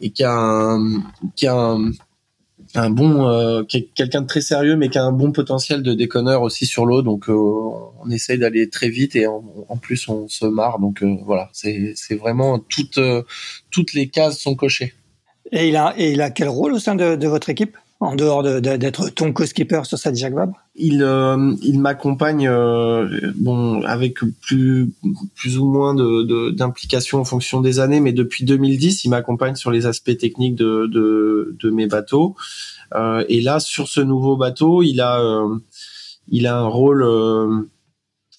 et qui a un, qui a un, un bon euh, quelqu'un de très sérieux mais qui a un bon potentiel de déconneur aussi sur l'eau. Donc on essaye d'aller très vite et en, en, plus on se marre. Donc voilà c'est c'est vraiment toutes toutes les cases sont cochées. Et il a et il a quel rôle au sein de, de votre équipe? En dehors d'être ton co-skipper sur cette Jacques Vabre? Il, euh, il m'accompagne euh, bon avec plus plus ou moins de d'implication en fonction des années, mais depuis 2010, il m'accompagne sur les aspects techniques de de, de mes bateaux. Euh, et là, sur ce nouveau bateau, il a euh, il a un rôle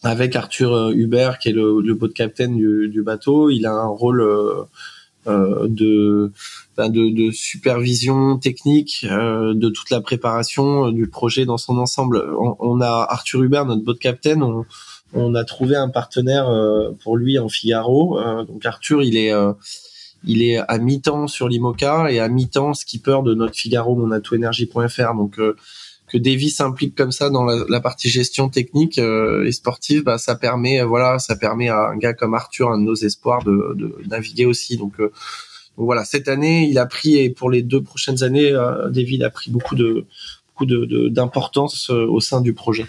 avec Arthur Hubert, qui est le, le boat captain du, du bateau. Il a un rôle euh, de, ben de, de supervision technique euh, de toute la préparation euh, du projet dans son ensemble. On, a Arthur Hubert, notre boat captain. On, on a trouvé un partenaire pour lui en Figaro. donc Arthur, il est il est à mi-temps sur l'IMOCA et à mi-temps skipper de notre Figaro monatoenergie.fr. Donc que Davy s'implique comme ça dans la, partie gestion technique euh, et sportive, bah, ça permet, euh, voilà, ça permet à un gars comme Arthur, un de nos espoirs, de, naviguer aussi. Donc, euh, donc, voilà, cette année, il a pris et pour les deux prochaines années, Davy il a pris beaucoup de beaucoup de d'importance au sein du projet.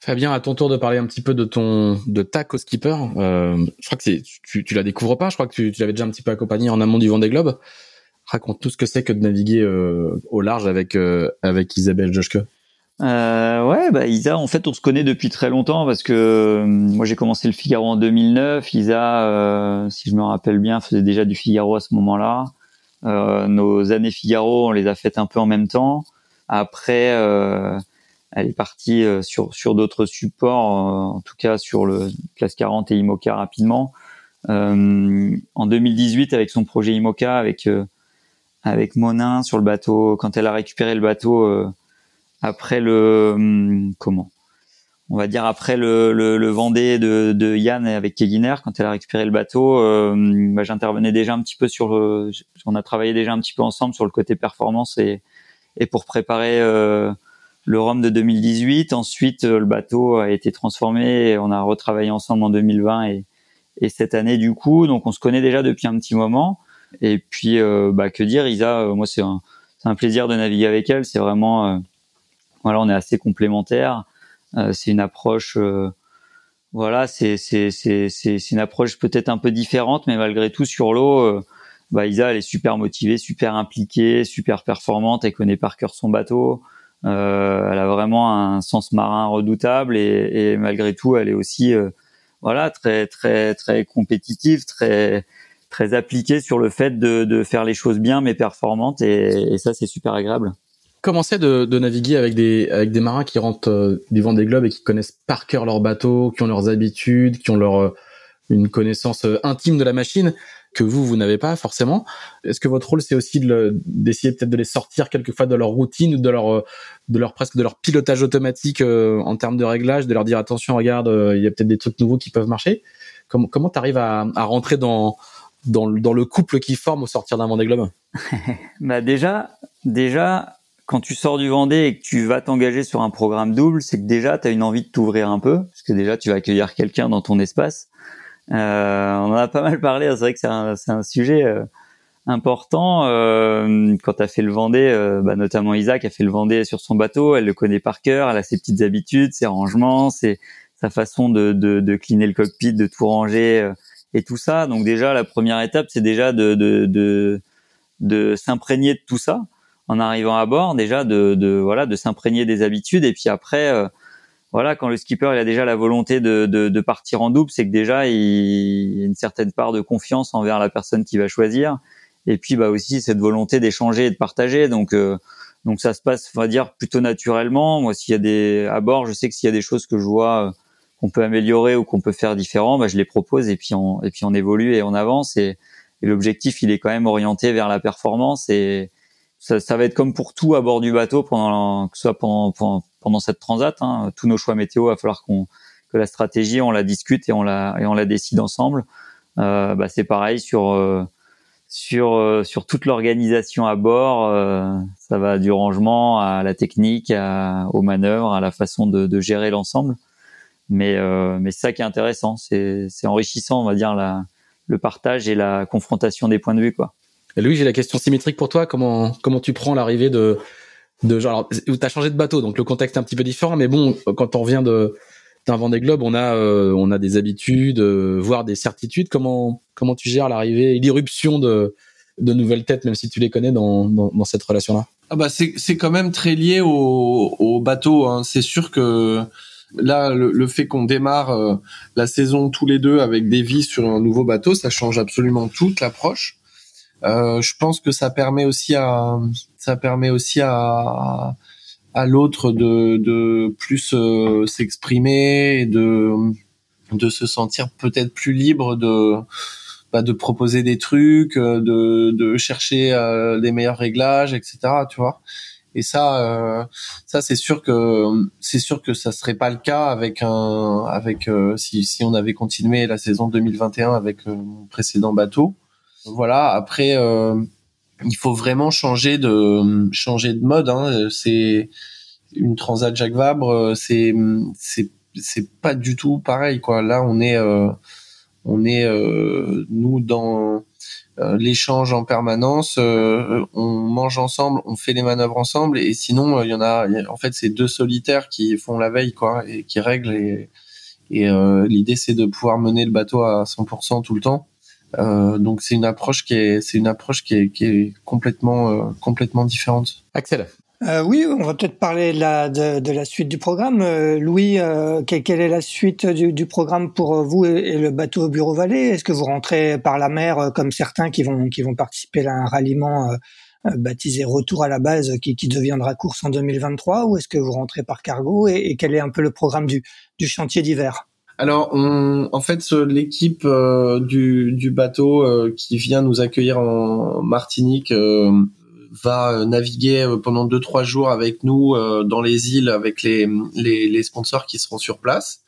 Fabien, à ton tour de parler un petit peu de ton de ta co-skipper. je crois que tu, tu la découvres pas. Je crois que tu, tu l'avais déjà un petit peu accompagné en amont du Vendée Globe raconte tout ce que c'est que de naviguer euh, au large avec euh, avec Isabelle Joschke. euh, ouais, bah Isa, en fait, on se connaît depuis très longtemps parce que euh, moi j'ai commencé le Figaro en 2009. Isa, euh, si je me rappelle bien, faisait déjà du Figaro à ce moment-là. Euh, nos années Figaro, on les a faites un peu en même temps. Après, euh, elle est partie sur sur d'autres supports, en tout cas sur le Classe 40 et Imoca rapidement. en 2018, avec son projet Imoca, avec avec Monin sur le bateau, quand elle a récupéré le bateau après le hum, comment? On va dire après le, le, le Vendée de, de, Yann avec Keguiner quand elle a récupéré le bateau euh, bah, j'intervenais déjà un petit peu sur le, on a travaillé déjà un petit peu ensemble sur le côté performance et, et pour préparer euh, le Rhum de 2018 ensuite euh, le bateau a été transformé et on a retravaillé ensemble en 2020 et, et cette année du coup. Donc on se connaît déjà depuis un petit moment et puis euh, bah que dire Isa moi c'est un, un plaisir de naviguer avec elle c'est vraiment voilà, on est assez complémentaires. Euh, c'est une approche, euh, voilà, c'est c'est une approche peut-être un peu différente, mais malgré tout sur l'eau, euh, bah Isa elle est super motivée, super impliquée, super performante. Elle connaît par cœur son bateau. Euh, elle a vraiment un sens marin redoutable et, et malgré tout, elle est aussi, voilà, très très très compétitive, très très appliquée sur le fait de, faire les choses bien mais performantes et, ça c'est super agréable comment c'est de, de, naviguer avec des avec des marins qui rentrent euh, du vent des globes et qui connaissent par cœur leur bateau, qui ont leurs habitudes, qui ont leur euh, une connaissance euh, intime de la machine que vous vous n'avez pas forcément? Est-ce que votre rôle c'est aussi d'essayer peut-être de les sortir quelquefois de leur routine ou de leur de leur presque de leur pilotage automatique en termes de réglage, de leur dire attention regarde il y a peut-être des trucs nouveaux qui peuvent marcher? Comment comment t'arrives à, à rentrer dans dans, dans le couple qui forme au sortir d'un Vendée Globe Bah déjà déjà quand tu sors du Vendée et que tu vas t'engager sur un programme double, c'est que déjà tu as une envie de t'ouvrir un peu, parce que déjà tu vas accueillir quelqu'un dans ton espace. Euh, on en a pas mal parlé, c'est vrai que c'est un, un, sujet euh, important. Euh, quand tu as fait le Vendée, euh, bah, notamment Isaac a fait le Vendée sur son bateau, elle le connaît par cœur, elle a ses petites habitudes, ses rangements, ses, sa façon de, de, de cleaner le cockpit, de tout ranger euh, et tout ça. Donc déjà, la première étape, c'est déjà de, de, de, de s'imprégner de tout ça en arrivant à bord déjà de, de voilà de s'imprégner des habitudes. Et puis après euh, voilà quand le skipper il a déjà la volonté de, de, de partir en double c'est que déjà il, y a une certaine part de confiance envers la personne qui va choisir. Et puis bah aussi cette volonté d'échanger et de partager. Donc euh, donc ça se passe on va dire plutôt naturellement. Moi s'il y a des à bord je sais que s'il y a des choses que je vois euh, qu'on peut améliorer ou qu'on peut faire différent bah je les propose et puis on et puis on évolue et on avance et, et l'objectif il est quand même orienté vers la performance et ça, ça, va être comme pour tout à bord du bateau pendant que ce soit pendant, pendant, pendant cette transat. Hein, tous nos choix météo, il va falloir qu'on que la stratégie, on la discute et on la et on la décide ensemble. Euh, bah, c'est pareil sur euh, sur euh, sur toute l'organisation à bord. Euh, ça va du rangement à la technique, à, aux manœuvres, à la façon de, de gérer l'ensemble. Mais mais c'est ça qui est intéressant. C'est c'est enrichissant, on va dire la le partage et la confrontation des points de vue, quoi. Louis, j'ai la question symétrique pour toi. Comment comment tu prends l'arrivée de de genre t'as changé de bateau, donc le contexte est un petit peu différent, mais bon, quand on revient de d'un Vendée Globe, on a euh, on a des habitudes, euh, voire des certitudes. Comment comment tu gères l'arrivée et l'irruption de de nouvelles têtes, même si tu les connais dans dans, dans cette relation-là? Ah bah c'est c'est quand même très lié au au bateau. Hein. C'est sûr que là, le, le fait qu'on démarre euh, la saison tous les deux avec des vies sur un nouveau bateau, ça change absolument toute l'approche. Euh, je pense que ça permet aussi à ça permet aussi à à l'autre de de plus euh, s'exprimer et de de se sentir peut-être plus libre de bah, de proposer des trucs, euh, de de chercher les meilleurs réglages, etc. Tu vois. Et ça, ça c'est sûr que c'est sûr que ça serait pas le cas avec un avec si si on avait continué la saison 2021 avec mon précédent bateau. Voilà. Après, euh, il faut vraiment changer de changer de mode. Hein. C'est une Transat Jacques Vabre. Euh, c'est c'est c'est pas du tout pareil. Quoi. Là, on est euh, on est nous dans l'échange en permanence. on mange ensemble, on fait les manœuvres ensemble. Et sinon, il y en a. En fait, c'est deux solitaires qui font la veille, quoi, et qui règlent. Et, et l'idée, c'est de pouvoir mener le bateau à 100% tout le temps. Euh, donc c'est une approche qui est c'est une approche qui est, qui est complètement euh, complètement différente. Axel, Euh, oui, on va peut-être parler de la, suite du programme. Euh, Louis, euh, quelle, est la suite du, programme pour vous et, le bateau Bureau Vallée? Est-ce que vous rentrez par la mer comme certains qui vont, participer à un ralliement baptisé Retour à la base qui, deviendra course en 2023 ou est-ce que vous rentrez par cargo? Et, quel est un peu le programme du, chantier d'hiver? Alors, en fait, l'équipe du, bateau qui vient nous accueillir en Martinique va euh, naviguer euh, pendant deux trois jours avec nous euh, dans les îles avec les, les, les sponsors qui seront sur place.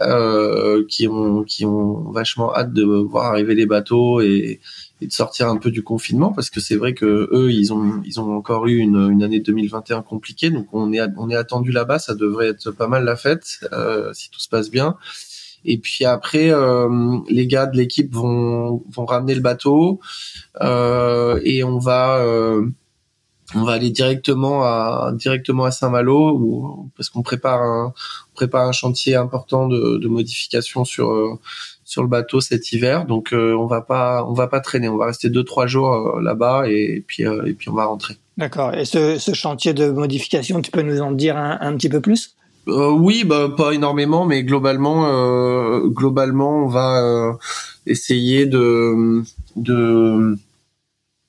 Euh, qui ont qui ont vachement hâte de voir arriver les bateaux et, et de sortir un peu du confinement parce que c'est vrai que eux ils ont ils ont encore eu une, une année 2021 compliquée donc on est on est attendu là-bas ça devrait être pas mal la fête euh, si tout se passe bien et puis après, euh, les gars de l'équipe vont, vont ramener le bateau euh, et on va euh, on va aller directement à directement à Saint-Malo parce qu'on prépare un prépare un chantier important de, de modification sur sur le bateau cet hiver. Donc on va pas on va pas traîner, on va rester deux trois jours là-bas et, puis et puis on va rentrer. D'accord. Et ce, ce chantier de modification, tu peux nous en dire un, un petit peu plus? Euh, oui, bah, pas énormément, mais globalement, euh, globalement, on va euh, essayer de de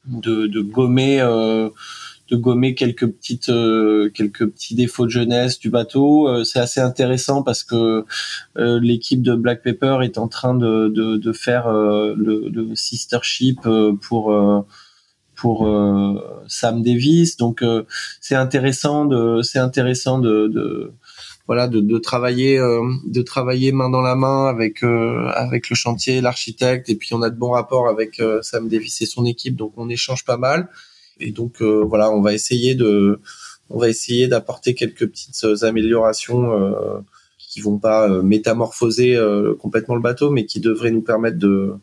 de, gommer de gommer quelques petites quelques petits défauts de jeunesse du bateau. c'est assez intéressant parce que l'équipe de Black Pepper est en train de de, de faire le, le, sister ship pour pour Sam Davis. Donc c'est intéressant de c'est intéressant de, de voilà de, de travailler euh, de travailler main dans la main avec euh, avec le chantier l'architecte. Et puis on a de bons rapports avec euh, Sam Davis et son équipe. Donc on échange pas mal. Et donc voilà on va essayer de on va essayer d'apporter quelques petites améliorations qui vont pas métamorphoser complètement le bateau mais qui devraient nous permettre de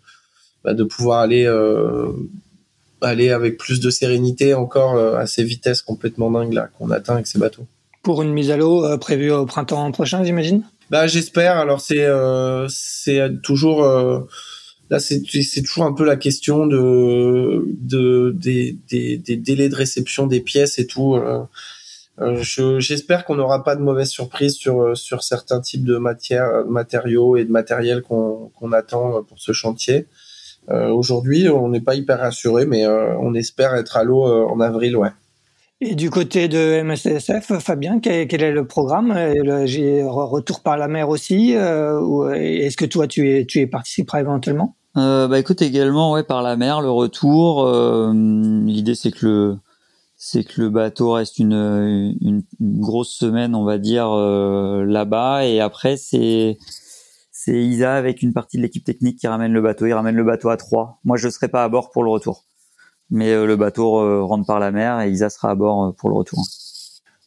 bah, de pouvoir aller aller avec plus de sérénité encore à ces vitesses complètement dingues là qu'on atteint avec ces bateaux pour une mise à l'eau euh, prévue au printemps prochain, j'imagine? Bah j'espère. Alors c'est euh, c'est toujours euh, là c'est toujours un peu la question de de des, des, délais de réception des pièces et tout. j'espère qu'on n'aura pas de mauvaises surprises sur sur certains types de matières, matériaux et de matériel qu'on qu'on attend pour ce chantier. Aujourd'hui, on n'est pas hyper rassuré, mais on espère être à l'eau en avril, ouais. Et du côté de MSSF, Fabien, quel, est le programme? J'ai retour par la mer aussi. Euh, est-ce que toi, tu es, tu es participera éventuellement? Euh, Bah écoute, également, ouais, par la mer, le retour. Euh, L'idée, c'est que le c'est que le bateau reste une, une, grosse semaine, on va dire, là-bas. Et après, c'est c'est Isa avec une partie de l'équipe technique qui ramène le bateau. Il ramène le bateau à trois. Moi, je serai pas à bord pour le retour mais euh, le bateau rentre par la mer et Isa sera à bord euh, pour le retour.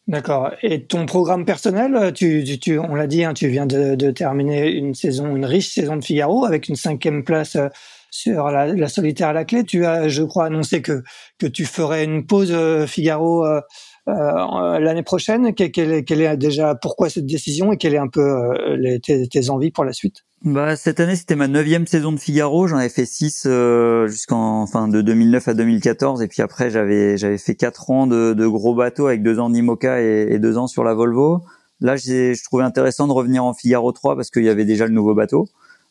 D'accord. Et ton programme personnel, tu, tu, on l'a dit, hein, tu viens de, terminer une saison, une riche saison de Figaro avec une cinquième place euh, sur la, solitaire à la clé. Tu as, je crois, annoncé que que tu ferais une pause Figaro euh, l'année prochaine. Quelle, est déjà pourquoi cette décision et quelle est un peu tes, tes envies pour la suite? Bah, cette année, c'était ma neuvième saison de Figaro. J'en avais fait six euh, jusqu'en fin de 2009 à 2014, et puis après, j'avais j'avais fait quatre ans de, de, gros bateaux avec deux ans d'Imoca et, et, deux ans sur la Volvo. Là, je trouvais intéressant de revenir en Figaro 3 parce qu'il y avait déjà le nouveau bateau.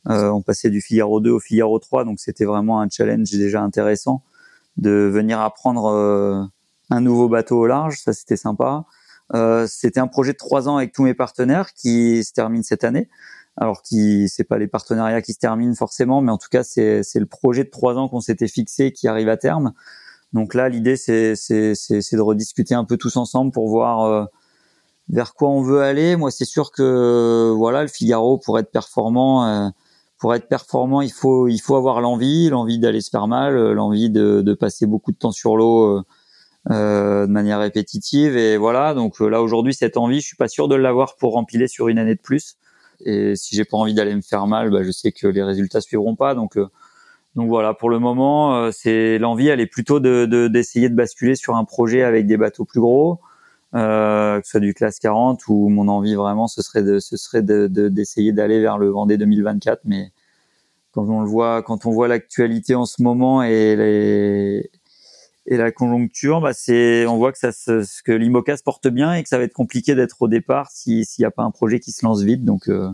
Euh, on passait du Figaro 2 au Figaro 3, donc c'était vraiment un challenge déjà intéressant de venir apprendre euh, un nouveau bateau au large. Ça, c'était sympa. Euh, c'était un projet de trois ans avec tous mes partenaires qui se termine cette année alors qui c'est pas les partenariats qui se terminent forcément, mais en tout cas c'est le projet de trois ans qu'on s'était fixé qui arrive à terme. Donc là l'idée c'est de rediscuter un peu tous ensemble pour voir euh, vers quoi on veut aller. Moi c'est sûr que voilà le Figaro pour être performant euh, pour être performant, il faut il faut avoir l'envie, l'envie d'aller se faire mal, l'envie de, de passer beaucoup de temps sur l'eau euh, de manière répétitive et voilà. Donc là aujourd'hui cette envie, je suis pas sûr de l'avoir pour rempiler sur une année de plus. Et si j'ai pas envie d'aller me faire mal, bah, je sais que les résultats suivront pas. Donc, euh, donc voilà, pour le moment, euh, c'est l'envie, elle est plutôt de d'essayer de, basculer sur un projet avec des bateaux plus gros, euh, que ce soit du classe 40 ou mon envie vraiment, ce serait de, ce serait d'essayer d'aller vers le Vendée 2024. Mais quand on le voit, quand on voit l'actualité en ce moment et les Et la conjoncture, bah, c'est, on voit que ça, se, que l'IMOCA porte bien et que ça va être compliqué d'être au départ s'il n'y a pas un projet qui se lance vite. Donc, euh,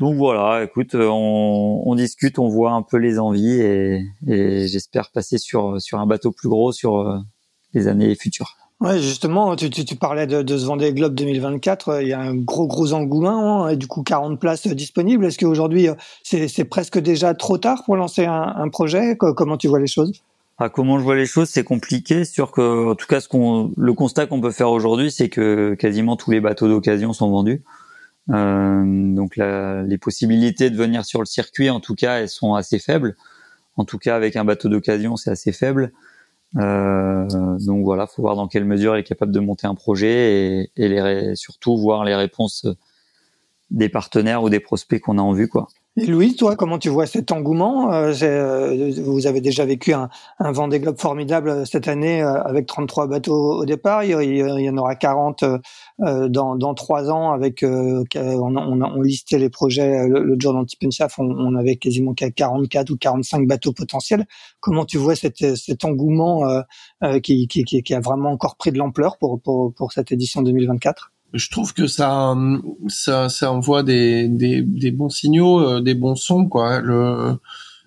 donc voilà, écoute, on, on, discute, on voit un peu les envies et, j'espère passer sur sur un bateau plus gros sur les années futures. Ouais, justement, tu, parlais de, de ce Vendée Globe 2024. Il y a un gros, gros engouement, hein, et du coup 40 places disponibles. Est-ce qu'aujourd'hui, c'est presque déjà trop tard pour lancer un projet? Comment tu vois les choses? Ah, comment je vois les choses, c'est compliqué. Sûr que, en tout cas, ce qu'on, le constat qu'on peut faire aujourd'hui, c'est que quasiment tous les bateaux d'occasion sont vendus. Euh, donc, les possibilités de venir sur le circuit, en tout cas, elles sont assez faibles. En tout cas, avec un bateau d'occasion, c'est assez faible. Euh, donc voilà, faut voir dans quelle mesure il est capable de monter un projet et, et les, surtout voir les réponses des partenaires ou des prospects qu'on a en vue, quoi. Et Louis, toi, comment tu vois cet engouement euh, euh, Vous avez déjà vécu un, un Vendée Globe formidable cette année euh, avec 33 bateaux au départ. Il, y en aura 40 dans, dans 3 ans. Avec, on, on, on, listait les projets le, jour dans Tipensaf, on, on avait quasiment 44 ou 45 bateaux potentiels. Comment tu vois cet, cet engouement qui, qui, qui, a vraiment encore pris de l'ampleur pour, pour, pour cette édition 2024 je trouve que ça, ça, ça envoie des, des, des bons signaux, euh, des bons sons, quoi. Le,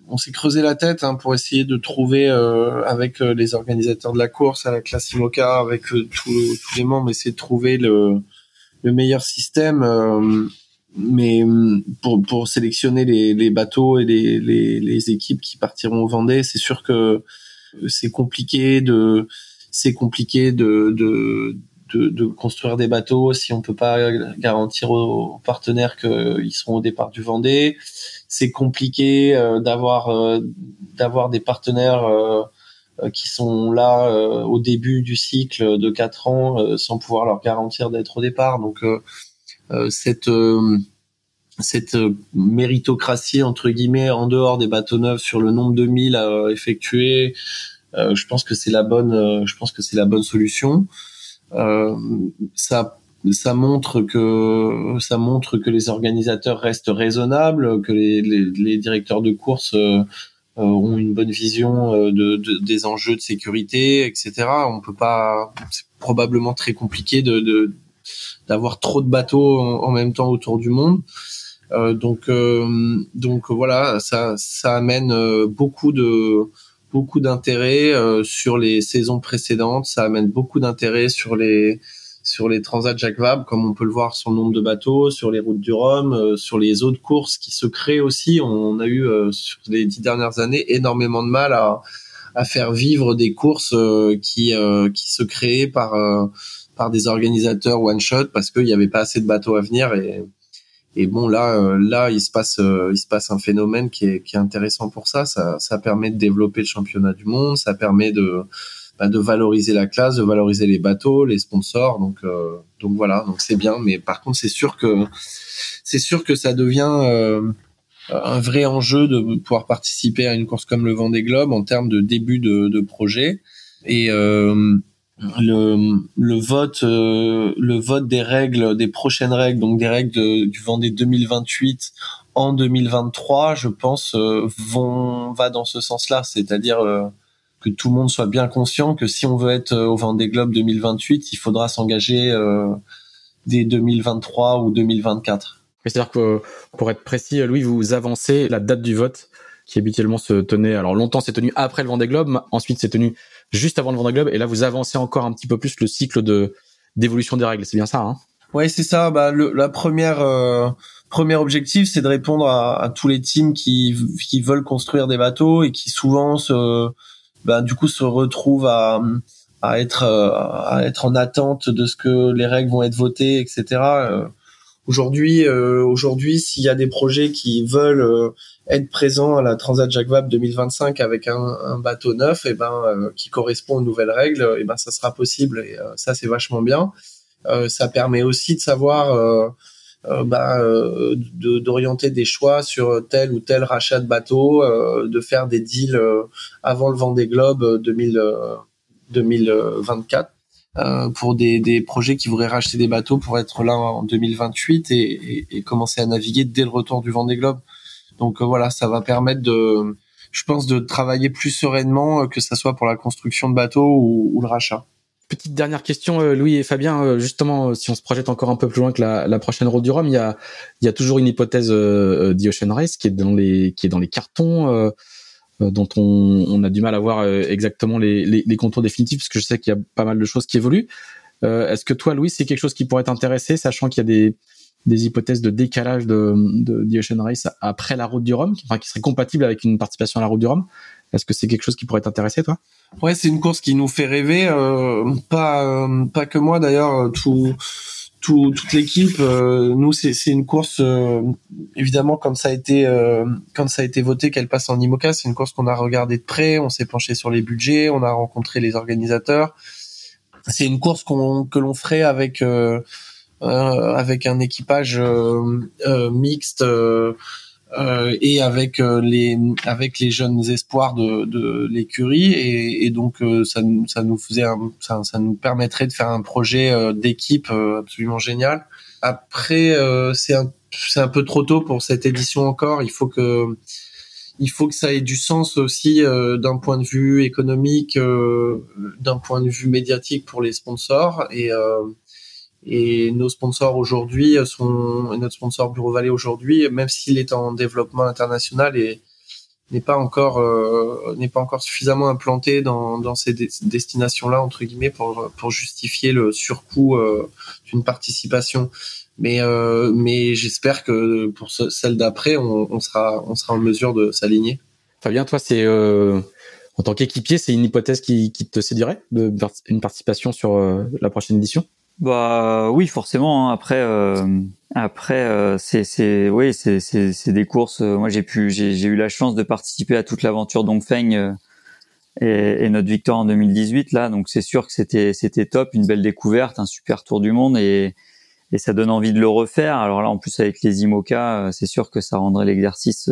on s'est creusé la tête hein, pour essayer de trouver euh, avec euh, les organisateurs de la course à la classe IMOCA, avec tous les membres, essayer de trouver le, le meilleur système. mais pour, pour sélectionner les, les bateaux et les, les, les équipes qui partiront au Vendée, c'est sûr que c'est compliqué de c'est compliqué de, de de, de, construire des bateaux si on peut pas garantir aux, partenaires qu'ils seront au départ du Vendée. C'est compliqué euh, d'avoir euh, d'avoir des partenaires euh, qui sont là au début du cycle de quatre ans sans pouvoir leur garantir d'être au départ. Donc cette cette méritocratie entre guillemets en dehors des bateaux neufs sur le nombre de milles à effectuer, je pense que c'est la bonne je pense que c'est la bonne solution. Euh, ça ça montre que ça montre que les organisateurs restent raisonnables, que les, les, les directeurs de course euh, euh ont une bonne vision euh, de, de, des enjeux de sécurité, etc. On peut pas, c'est probablement très compliqué de d'avoir trop de bateaux en, même temps autour du monde. Euh, donc donc voilà, ça ça amène beaucoup de beaucoup d'intérêt euh, sur les saisons précédentes. Ça amène beaucoup d'intérêt sur les sur les transats Jacques Vabre, comme on peut le voir sur le nombre de bateaux, sur les routes du Rhum, euh, sur les autres courses qui se créent aussi. On a eu euh, sur les dix dernières années énormément de mal à, à faire vivre des courses qui qui se créaient par par des organisateurs one shot parce qu'il n'y avait pas assez de bateaux à venir et et bon là, euh, là, il se passe, euh, il se passe un phénomène qui est, qui est intéressant pour ça. ça. Ça permet de développer le championnat du monde, ça permet de, bah, de valoriser la classe, de valoriser les bateaux, les sponsors. Donc, euh, donc voilà, donc c'est bien. Mais par contre, c'est sûr que, c'est sûr que ça devient un vrai enjeu de pouvoir participer à une course comme le Vendée Globe en termes de début de, de projet. Et le, le vote euh, le vote des règles des prochaines règles donc des règles du Vendée 2028 en 2023 je pense euh, vont va dans ce sens-là. C'est-à-dire euh, que tout le monde soit bien conscient que si on veut être au Vendée Globe 2028 il faudra s'engager dès 2023 ou 2024 c'est-à-dire que pour être précis Louis vous avancez la date du vote qui habituellement se tenait alors longtemps c'est tenu après le Vendée Globe ensuite c'est tenu juste avant le Vendée Globe et là vous avancez encore un petit peu plus le cycle de d'évolution des règles. C'est bien ça hein? Ouais c'est ça. Bah le, la première euh, premier objectif c'est de répondre à, à, tous les teams qui qui veulent construire des bateaux et qui souvent se bah, du coup se retrouvent à à être euh, à être en attente de ce que les règles vont être votées etc euh, aujourd'hui euh, aujourd'hui s'il y a des projets qui veulent être présent à la Transat Jacques Vabre 2025 avec un, un, bateau neuf, et eh ben euh, qui correspond aux nouvelles règles, et eh ben ça sera possible et euh, ça c'est vachement bien. Euh, ça permet aussi de savoir bah, d'orienter des choix sur tel ou tel rachat de bateau, de faire des deals avant le Vendée Globe 2000, 2024. pour des, des, projets qui voudraient racheter des bateaux pour être là en 2028 et, et, et commencer à naviguer dès le retour du Vendée Globe. Donc euh, voilà, ça va permettre de je pense, de travailler plus sereinement, que ça soit pour la construction de bateaux ou, le rachat. Petite dernière question, Louis et Fabien. Justement, si on se projette encore un peu plus loin que la, prochaine route du Rhum, il y a, toujours une hypothèse euh, d'Ocean Race qui est dans les, cartons. dont on, a du mal à voir exactement les, contours définitifs, parce que je sais qu'il y a pas mal de choses qui évoluent. Euh, Est-ce que toi, Louis, c'est quelque chose qui pourrait t'intéresser, sachant qu'il y a des, des hypothèses de décalage de, de The Ocean Race après la route du Rhum, enfin, qui serait compatible avec une participation à la route du Rhum. Est-ce que c'est quelque chose qui pourrait t'intéresser, toi? Ouais, c'est une course qui nous fait rêver. Euh, pas euh, pas que moi d'ailleurs. Tout, tout toute l'équipe. Euh, nous, c'est c'est une course euh, évidemment quand ça a été quand ça a été voté qu'elle passe en IMOCA. C'est une course qu'on a regardé de près. On s'est penché sur les budgets. On a rencontré les organisateurs. C'est une course qu'on que l'on ferait avec euh, avec un équipage euh, euh, mixte et avec les avec les jeunes espoirs de, de l'écurie et, et, donc ça, ça nous faisait un, ça, ça, nous permettrait de faire un projet d'équipe absolument génial. Après c'est un c'est un peu trop tôt pour cette édition encore. Il faut que il faut que ça ait du sens aussi d'un point de vue économique, d'un point de vue médiatique pour les sponsors et et nos sponsors aujourd'hui sont notre sponsor Bureau Vallée aujourd'hui, même s'il est en développement international et n'est pas encore euh, n'est pas encore suffisamment implanté dans, dans ces destinations-là entre guillemets pour pour justifier le surcoût euh, d'une participation. Mais euh, mais j'espère que pour celle d'après, on, sera on sera en mesure de s'aligner. Fabien, toi, c'est en tant qu'équipier, c'est une hypothèse qui, qui te séduirait de une participation sur la prochaine édition? Bah oui, forcément. Hein. Après, euh, après, euh, c'est c'est oui, c'est c'est c'est des courses. Euh, moi, j'ai pu, j'ai j'ai eu la chance de participer à toute l'aventure Dongfeng et, et notre victoire en 2018 là. Donc c'est sûr que c'était c'était top, une belle découverte, un super tour du monde et et ça donne envie de le refaire. Alors là, en plus avec les IMOCA, c'est sûr que ça rendrait l'exercice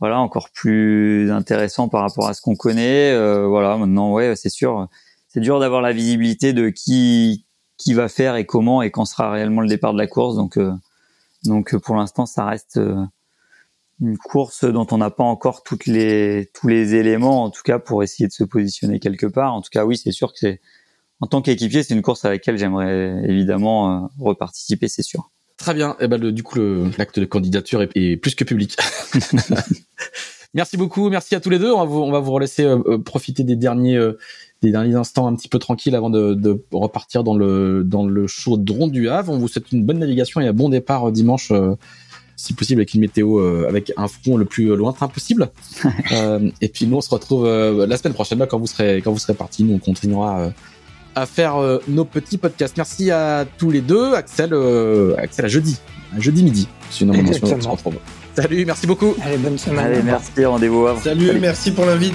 voilà encore plus intéressant par rapport à ce qu'on connaît. voilà, maintenant ouais, c'est sûr, c'est dur d'avoir la visibilité de qui qui va faire et comment et quand sera réellement le départ de la course. Donc, euh, donc euh, pour l'instant, ça reste euh, une course dont on n'a pas encore toutes les tous les éléments, en tout cas pour essayer de se positionner quelque part. En tout cas, oui, c'est sûr que c'est en tant qu'équipier, c'est une course à laquelle j'aimerais évidemment reparticiper, c'est sûr. Très bien. Et eh ben, le, du coup, l'acte de candidature est, est, plus que public. merci beaucoup. Merci à tous les deux. On va vous, on va vous relaisser profiter des derniers des derniers instants un petit peu tranquilles avant de, de, repartir dans le dans le chaudron du Havre. On vous souhaite une bonne navigation et un bon départ euh, dimanche, euh, si possible avec une météo euh, avec un front le plus lointain possible. et puis nous on se retrouve la semaine prochaine quand vous serez quand vous serez partis. Nous on continuera à faire nos petits podcasts. Merci à tous les deux, Axel, Axel à jeudi, à jeudi midi. C'est une mention. Salut, merci beaucoup. Allez, bonne semaine. Allez, merci, rendez-vous. Salut, merci pour l'invite.